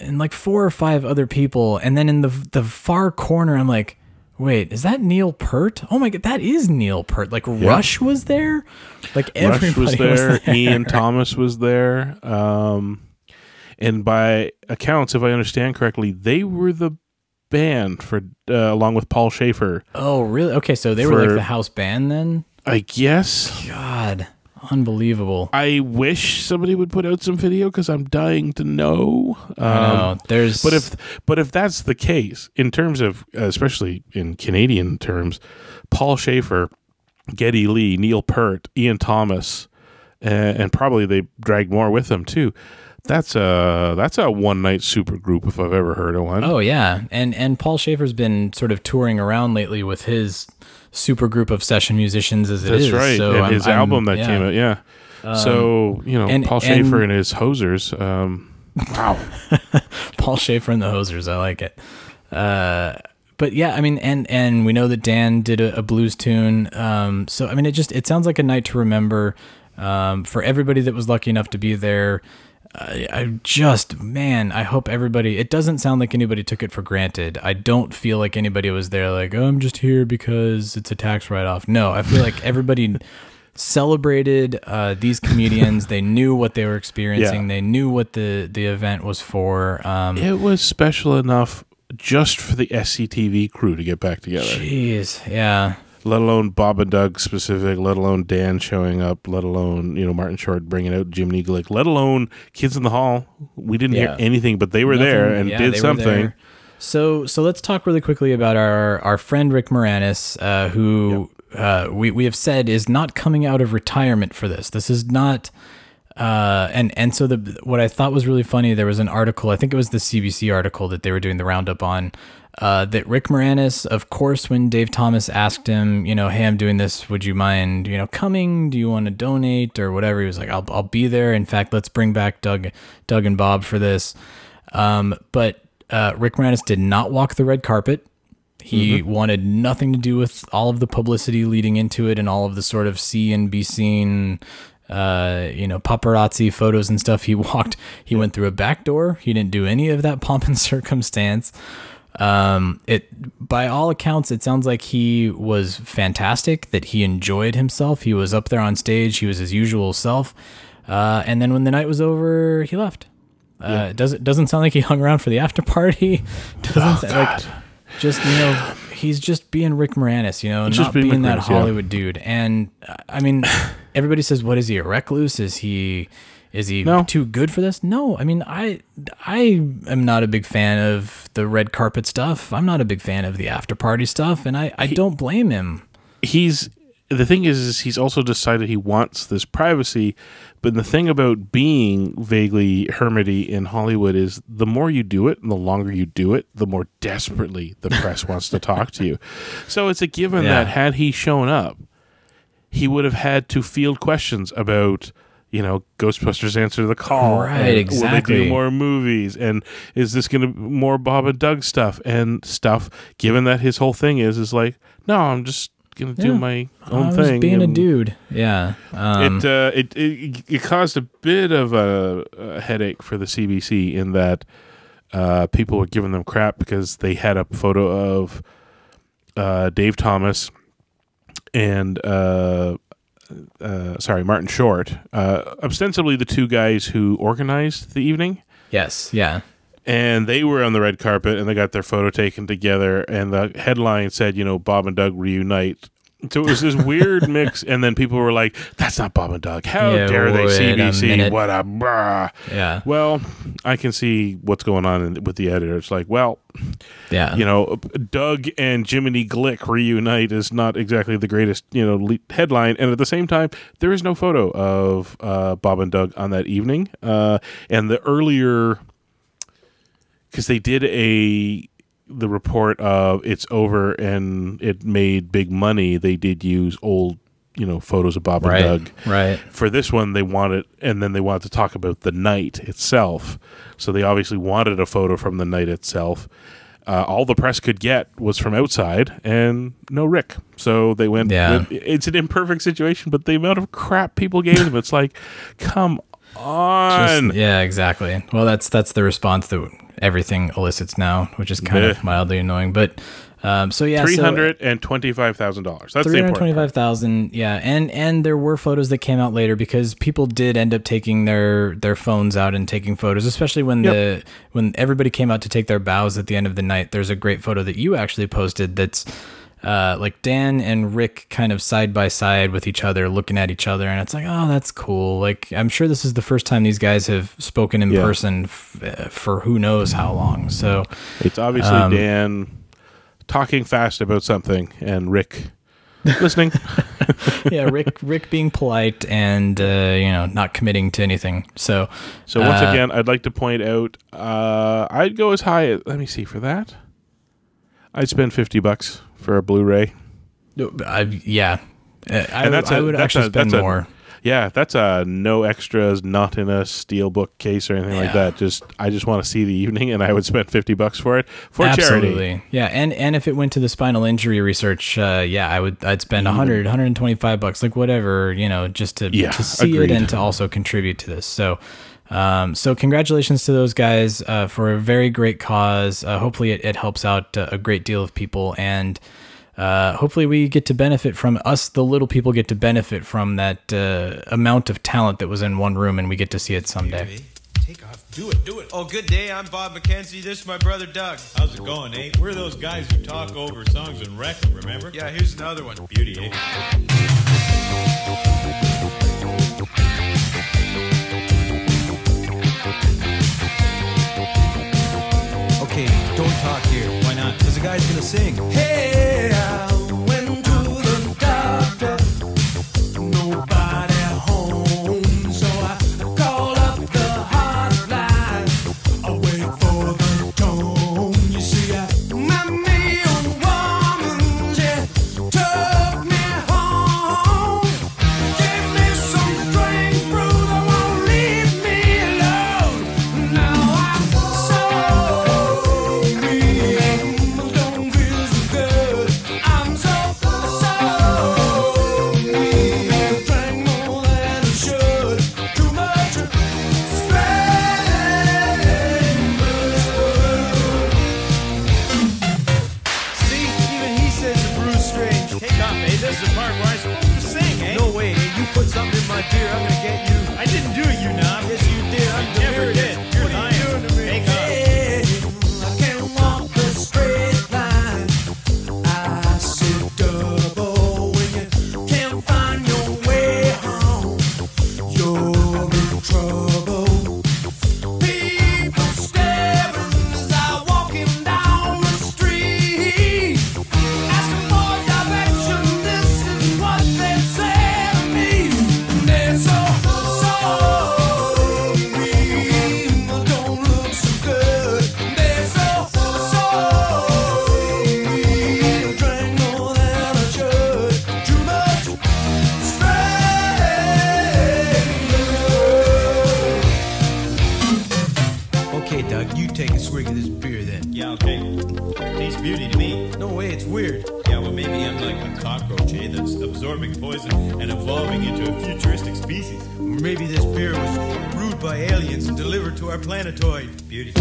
and like four or five other people and then in the the far corner i'm like wait is that neil Peart? oh my god that is neil Peart. like rush was there like everybody Rush was there. Ian Thomas was there. Um, and by accounts, if I understand correctly, they were the band for uh, along with Paul Shaffer. oh really okay so they were like the house band then I guess. god unbelievable I wish somebody would put out some video because I'm dying to know. Um, know. there's But if but if that's the case, in terms of uh, especially in Canadian terms, Paul Shaffer, Geddy Lee, Neil Peart, Ian Thomas, uh, and probably they dragged more with them too. That's a that's a one night super group if I've ever heard of one. Oh yeah, and and Paul Shaffer's been sort of touring around lately with his super group of session musicians as it is. that's right. So and I'm- his I'm- album that yeah. came out, yeah. so you know, and- Paul Shaffer and- and, his hosers. Um, wow. Paul Shaffer and the Hosers. I like it. Uh, but yeah, I mean, and and we know that Dan did a, a blues tune. Um, so I mean, it just it sounds like a night to remember um, for everybody that was lucky enough to be there. I, I just man, I hope everybody. It doesn't sound like anybody took it for granted. I don't feel like anybody was there like oh, I'm just here because it's a tax write off. No, I feel like everybody celebrated uh, these comedians. they knew what they were experiencing. Yeah. They knew what the the event was for. Um, It was special enough just for the SCTV crew to get back together. Jeez, yeah. Let alone Bob and Doug specific, let alone Dan showing up, let alone you know Martin Short bringing out Jiminy Glick, let alone Kids in the Hall. We didn't Yeah. hear anything, but they were there and yeah, did something. So so let's talk really quickly about our our friend Rick Moranis, uh, who uh, we we have said is not coming out of retirement for this. This is not. Uh, and and so the what I thought was really funny, there was an article, I think it was the CBC article that they were doing the roundup on, uh, that Rick Moranis, of course, when Dave Thomas asked him, you know, hey, I'm doing this, would you mind, you know, coming? Do you want to donate or whatever? He was like, I'll I'll be there. In fact, let's bring back Doug Doug and Bob for this. Um, but uh, Rick Moranis did not walk the red carpet. He wanted nothing to do with all of the publicity leading into it and all of the sort of see and be seen, uh, you know, paparazzi photos and stuff. He walked, he went through a back door. He didn't do any of that pomp and circumstance. Um, it, by all accounts, it sounds like he was fantastic, that he enjoyed himself. He was up there on stage. He was his usual self. Uh, and then when the night was over, he left. Uh, it doesn't doesn't sound like he hung around for the after party. Doesn't sound like just you know he's just being Rick Moranis, you know, not being being, that Moranis, yeah. Hollywood dude. And uh, I mean, everybody says, "What is he a recluse? Is he is he No. too good for this?" No, I mean, I I am not a big fan of the red carpet stuff. I'm not a big fan of the after party stuff, and I I don't blame him. he's the thing is, is he's also decided he wants this privacy but the thing about being vaguely hermity in hollywood is the more you do it and the longer you do it the more desperately the press wants to talk to you so it's a given Yeah. that had he shown up he would have had to field questions about you know ghostbusters answer the call Right, and will they exactly. do more movies and is this going to be more bob and doug stuff and stuff given that his whole thing is is like no i'm just gonna do Yeah. my I own was thing being a dude. Yeah. Um, it, uh, it it it caused a bit of a, a headache for the cbc in that uh, people were giving them crap because they had a photo of uh, dave thomas and uh, uh, sorry martin short uh, ostensibly the two guys who organized the evening yes. Yeah. And they were on the red carpet and they got their photo taken together and the headline said you know bob and doug reunite so it was this weird mix and then people were like that's not bob and doug how Yeah, dare they wait a cbc what a brah. Yeah. well i can see what's going on in, with the editor it's like well Yeah. you know doug and jiminy glick reunite is not exactly the greatest you know le- headline and at the same time there is no photo of uh, bob and doug on that evening uh, and the earlier because they did a the report of it's over and it made big money they did use old you know photos of bob Right. and doug Right. for this one they wanted and then they wanted to talk about the night itself so they obviously wanted a photo from the night itself uh, all the press could get was from outside and no rick so they went Yeah. with, it's an imperfect situation but the amount of crap people gave them it's like come on Just- yeah, exactly. Well, that's that's the response that everything elicits now, which is kind of mildly annoying. But um, so yeah, Three hundred and twenty-five thousand dollars. That's Three hundred twenty-five thousand, yeah, and and there were photos that came out later because people did end up taking their their phones out and taking photos, especially when Yep. the when everybody came out to take their bows at the end of the night. There's a great photo that you actually posted that's uh, like Dan and Rick kind of side by side with each other, looking at each other, and it's like, oh, that's cool. Like I'm sure this is the first time these guys have spoken in Yeah. person f- uh, for who knows how long. So It's obviously Um, Dan talking fast about something and Rick listening. yeah, Rick Rick being polite and uh, you know not committing to anything. So So once Uh, again, I'd like to point out, uh, I'd go as high as let me see for that. I'd spend fifty bucks for a Blu-ray. I, yeah, Uh, I, And that's I a- would that's actually a- spend that's a- more. Yeah, that's a no extras, not in a steel book case or anything like that. Just I just want to see the evening, and I would spend fifty bucks for it for charity. Absolutely. Yeah, and and if it went to the spinal injury research, uh, yeah, I would I'd spend 100, 125 bucks, like whatever, you know, just to Yeah, to see agreed. it and to also contribute to this. So um, so congratulations to those guys uh, for a very great cause. Uh, hopefully it, it helps out uh, a great deal of people and uh, hopefully we get to benefit from us the little people get to benefit from that uh, amount of talent that was in one room and we get to see it someday. Take off. Do it, do it. Oh, good day. I'm Bob McKenzie. This is my brother Doug. How's it going, eh? We're those guys who talk over songs and wreck 'em, remember? Yeah, here's another one. Beauty, eh? Okay, don't talk here. Why not? Because the guy's gonna sing. Hey, I Maybe this beer was brewed by aliens and delivered to our planetoid. Beauty.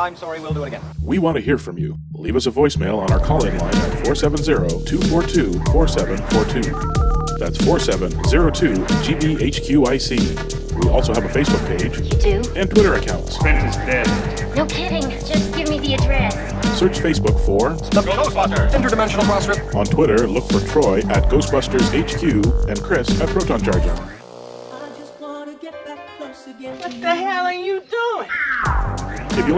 I'm sorry, we'll do it again. We want to hear from you. Leave us a voicemail on our call-in line at 470-242-4742. That's 4702-GBHQIC. We also have a Facebook page Do? and Twitter accounts. Spence is dead. No kidding. Just give me the address. Search Facebook for, The Ghostbusters! Interdimensional Crossrip. on Twitter, look for Troy at Ghostbusters HQ and Chris at Proton Charger.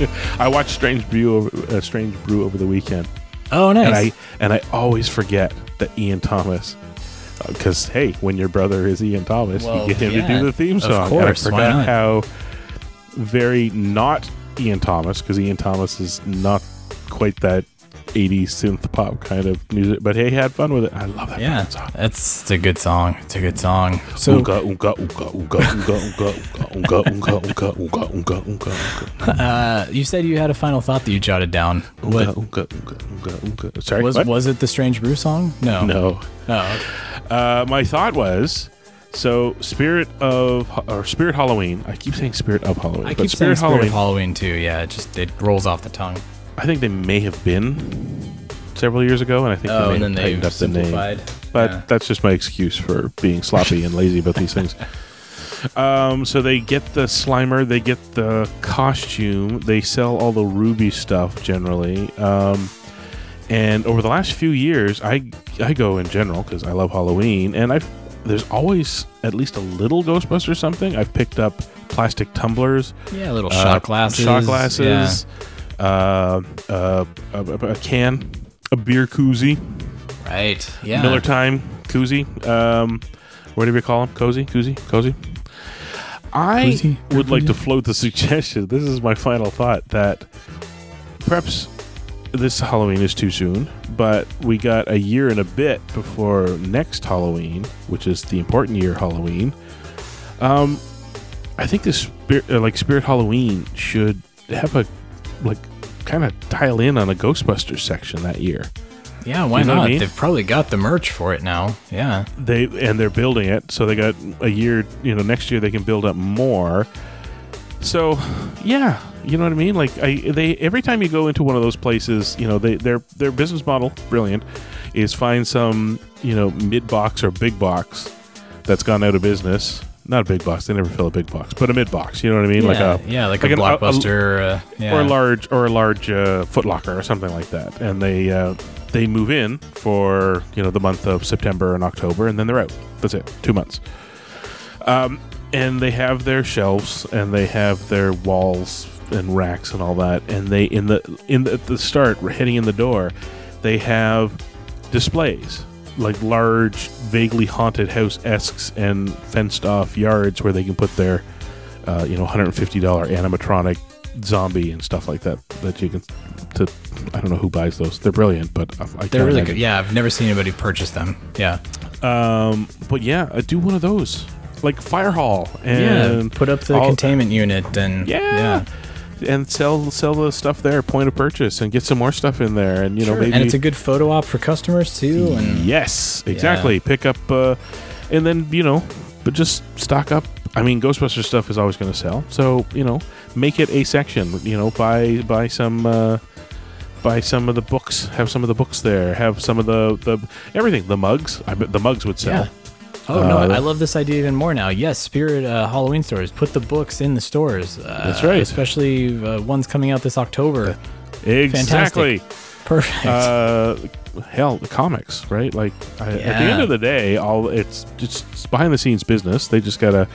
I watched Strange Brew over, uh, Strange Brew over the weekend, Oh, nice. and I and I always forget that Ian Thomas. Because hey, when your brother is Ian Thomas, Well, you get him yeah, to do the theme of song. course, and I forgot how very not Ian Thomas, because Ian Thomas is not quite that 80s synth pop kind of music, but he had fun with it. I love that yeah, song. That's it's a good song. It's a good song. So uh, you said you had a final thought that you jotted down. What, Sorry, was what? was it the Strange Brew song? No, no. Oh, okay. uh, my thought was. So, Spirit of or Spirit Halloween. I keep saying Spirit of Halloween. I keep but Spirit saying Spirit Halloween. of Halloween too. Yeah, it just it rolls off the tongue. I think they may have been several years ago, and I think Oh, they and may then have they tightened up the name. But Yeah. that's just my excuse for being sloppy and lazy about these things. Um, so they get the Slimer, they get the costume, they sell all the Ruby stuff generally. Um, and over the last few years, I I go in general because I love Halloween, and I've there's always at least a little Ghostbuster something. I've picked up plastic tumblers, Yeah, little uh, shot glasses. shot glasses, uh, uh, a, a- a can, a beer koozie. Right. Yeah. Miller Time koozie. Um, what do we call them? Cozy, koozie, cozy. I Koozie? would like to float the suggestion. This is my final thought that perhaps this Halloween is too soon, but we got a year and a bit before next Halloween, which is the important year Halloween. Um, I think this spirit, uh, like Spirit Halloween, should have a like kind of dial in on a Ghostbusters section that year. Yeah. Why You know what I not? mean? They've probably got the merch for it now. Yeah. they and they're building it so they got a year you know next year they can build up more so yeah you know what i mean like I, they every time you go into one of those places you know they their their business model brilliant is find some you know mid box or big box that's gone out of business not a big box they never fill a big box but a mid box you know what i mean yeah, like a yeah, like, like a an- a- a- blockbuster. uh, yeah. or a large or a large uh, Foot Locker or something like that, and they uh, they move in for you know the month of September and October, and then they're out. That's it, two months. Um, and they have their shelves and they have their walls and racks and all that, and they in the in the, at the start, we're heading in the door, they have displays like large, vaguely haunted house esques and fenced off yards where they can put their uh, you know, $150 animatronic zombie and stuff like that that you can to I don't know who buys those. They're brilliant, but I, I They're can't really imagine. good. Yeah, I've never seen anybody purchase them. Yeah. Um, but yeah, I do one of those like fire hall and yeah. Put up the all- containment unit and yeah, and sell sell the stuff there, point of purchase, and get some more stuff in there, and you know Sure. maybe and it's a good photo op for customers too. And yes, exactly. Pick up, uh, and then you know, but just stock up. I mean, Ghostbuster stuff is always going to sell, so you know, make it a section. You know, buy buy some. Uh, Buy some of the books. Have some of the books there. Have some of the the everything. The mugs. I bet the mugs would sell. Yeah. Oh no, Uh, I love this idea even more now. Yes, Spirit uh, Halloween stores put the books in the stores. Uh, That's right. Especially uh, ones coming out this October. Exactly. Perfect. uh, hell, the comics, right? Like I, at the end of the day, all it's just behind the scenes business. They just gotta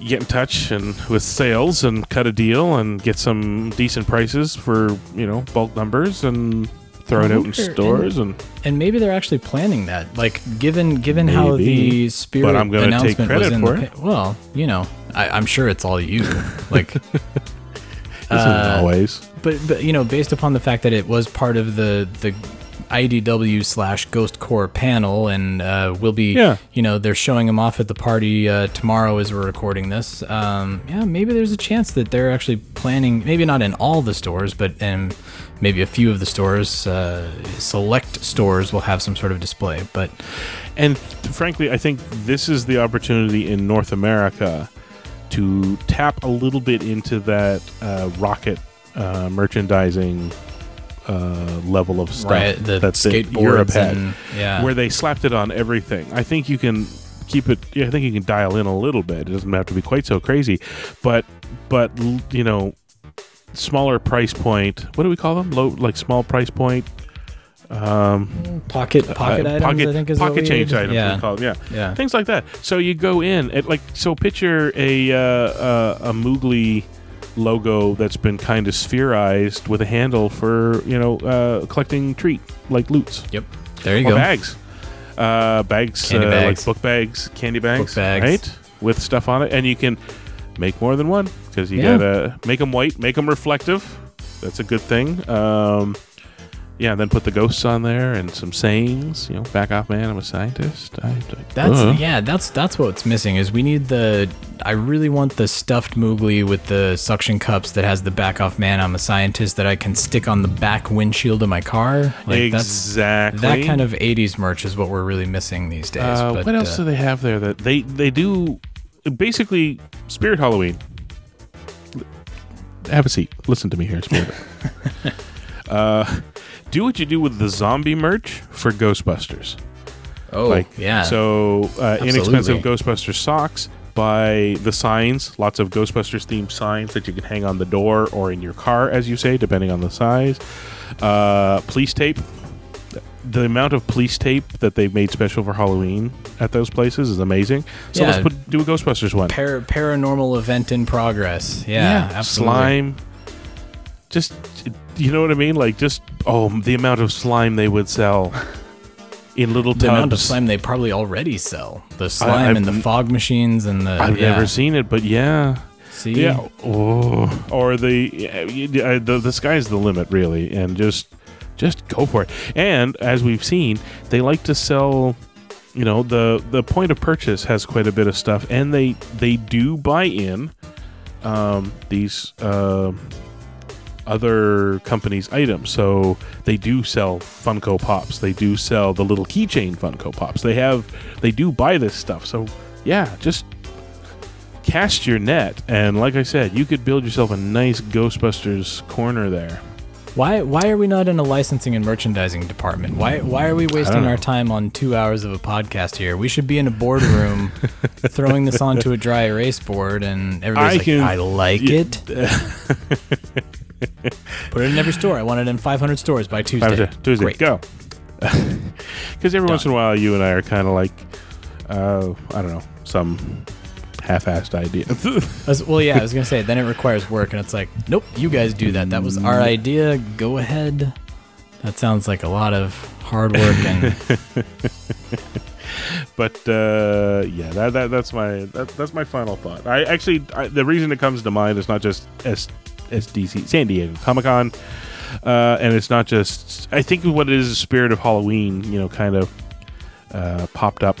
get in touch and with sales and cut a deal and get some decent prices for you know bulk numbers and throw it out in stores and and maybe they're actually planning that. Like given given how the Spirit but I'm gonna take announcement was credit in for the it. well, you know, I, I'm sure it's all you. Like isn't Uh, always but but you know based upon the fact that it was part of the the IDW slash Ghost Corps panel and uh, will be Yeah. you know they're showing them off at the party uh, tomorrow as we're recording this um, yeah maybe there's a chance that they're actually planning maybe not in all the stores but in maybe a few of the stores uh, select stores will have some sort of display but And frankly, I think this is the opportunity in North America to tap a little bit into that uh, rocket uh, merchandising uh, level of stuff right the that the Europe had, and yeah where they slapped it on everything. I think you can keep it. Yeah, I think you can dial in a little bit. It doesn't have to be quite so crazy, but but you know, smaller price point. What do we call them? Low, like small price point. Um, pocket pocket uh, items pocket, I think is pocket change items. yeah we call them. Yeah, yeah things like that. So you go in at like so picture a uh, uh, a Moogly logo that's been kind of spherized with a handle for you know uh, collecting treat like loots Yep. There you or go. bags, uh, bags, uh, bags. like book bags, candy bags, bags. right, with stuff on it, and you can make more than one because you Yeah. gotta make them white, make them reflective. That's a good thing. Um, yeah, then put the ghosts on there and some sayings. You know, back off, man. I'm a scientist. I, I, That's uh. yeah. That's that's what's missing. Is we need the. I really want the stuffed Moogly with the suction cups that has the back off man. I'm a scientist that I can stick on the back windshield of my car. Like exactly. That kind of '80s merch is what we're really missing these days. Uh, but, what else uh, do they have there that they they do? Basically, Spirit Halloween. Have a seat. Listen to me here, Spirit. uh, do what you do with the zombie merch for Ghostbusters. oh like yeah. So uh, inexpensive Ghostbuster socks. Buy the signs, lots of Ghostbusters themed signs that you can hang on the door or in your car, as you say, depending on the size. Uh, police tape. The amount of police tape that they've made special for Halloween at those places is amazing. So Yeah. let's put do a Ghostbusters one. Par- paranormal event in progress. Yeah, absolutely. slime. Just you know what I mean? Like just oh, the amount of slime they would sell in little The amount of slime they probably already sell. The slime I've and the fog machines and the. I've yeah. never seen it, but yeah. See. Yeah. Oh. Or the, uh, the the sky's the limit, really, and just just go for it. And as we've seen, they like to sell. You know, the the point of purchase has quite a bit of stuff, and they they do buy in um, these uh, other companies' items. So they do sell Funko Pops. They do sell the little keychain Funko Pops. They have they do buy this stuff. So yeah, just cast your net, and like I said, you could build yourself a nice Ghostbusters corner there. Why why are we not in a licensing and merchandising department? Why why are we wasting our time on two hours of a podcast here? We should be in a boardroom throwing this onto a dry erase board and everybody's I like, can- I like Yeah. it. Put it in every store. I want it in 500 stores by Tuesday. Tuesday, Tuesday, Great. go. Because every once in a while, you and I are kind of like, uh, I don't know, some half-assed idea. As- well, yeah, I was gonna say. Then it requires work, and it's like, nope, you guys do that. That was our idea. Go ahead. That sounds like a lot of hard work and but uh, yeah, that, that that's my that, that's my final thought. I actually I, the reason it comes to mind is not just S, SDC San Diego Comic Con, uh, and it's not just. I think what it is, the spirit of Halloween. You know, kind of uh, popped up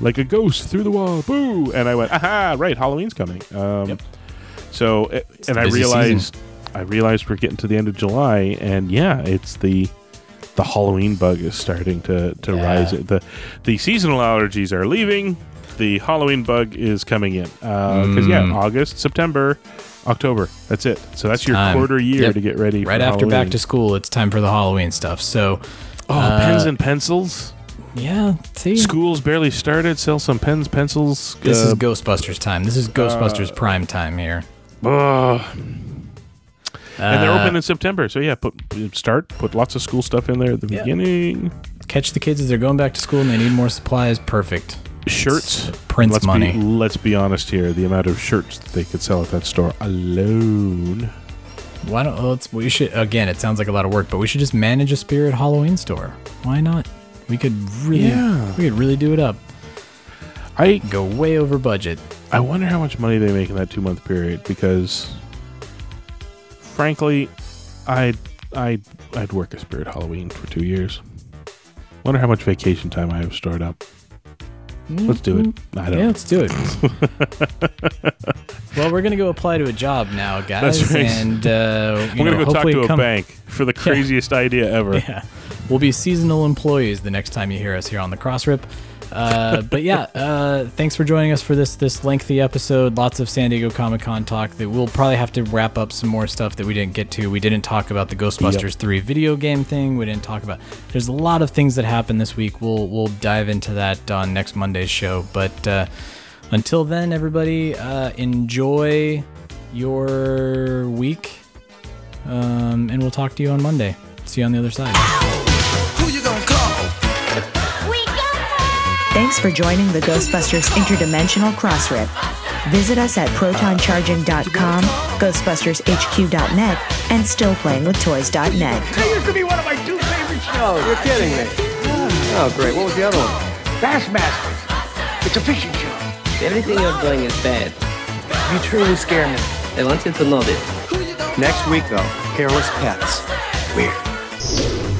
like a ghost through the wall. Boo! And I went, aha! Right, Halloween's coming. Um, Yep. So it, and I realized I realized we're getting to the end of July, and yeah, it's the the Halloween bug is starting to to Yeah. rise. The the seasonal allergies are leaving. The Halloween bug is coming in because yeah, Mm. August, September, October. That's it. So that's your quarter year Yep. to get ready. right after back to school, it's time for the Halloween stuff. So, oh uh, pens and pencils. yeah, see, School's barely started. Sell some pens, pencils. this is uh, Ghostbusters time. This is Ghostbusters prime time here. ugh. and they're Uh, open in September. So yeah, put start put lots of school stuff in there at the Yeah. beginning. Catch the kids as they're going back to school and they need more supplies. Perfect. Shirts, Prince let's money. Be, let's be honest here. The amount of shirts that they could sell at that store alone. Why don't let's we should again? It sounds like a lot of work, but we should just manage a Spirit Halloween store. Why not? We could really, Yeah. we could really do it up. I Go way over budget. I wonder how much money they make in that two month period because, frankly, I'd I'd I'd work a Spirit Halloween for two years. Wonder how much vacation time I have stored up. Let's do it. I don't Yeah, know. let's do it. well, we're gonna go apply to a job now, guys, That's right. and uh, We're know, gonna go talk to a come- bank for the craziest idea ever. Yeah, we'll be seasonal employees the next time you hear us here on the Cross Rip. Uh, but yeah, uh, thanks for joining us for this this lengthy episode. Lots of San Diego Comic Con talk. That we'll probably have to wrap up some more stuff that we didn't get to. We didn't talk about the Ghostbusters Yep. three video game thing. We didn't talk about. There's a lot of things that happened this week. We'll we'll dive into that on next Monday's show. But uh, until then, everybody, uh, enjoy your week, um, and we'll talk to you on Monday. See you on the other side. Thanks for joining the Ghostbusters Interdimensional Crossrip. Visit us at protoncharging.com, ghostbustershq.net, and stillplayingwithtoys.net. That used to be one of my two favorite shows. You're kidding me. Oh, great. What was the other one? Bassmasters. It's a fishing show. Everything you're doing is bad. You truly scare me. I want you to know this. Next week, though, hairless pets. Weird.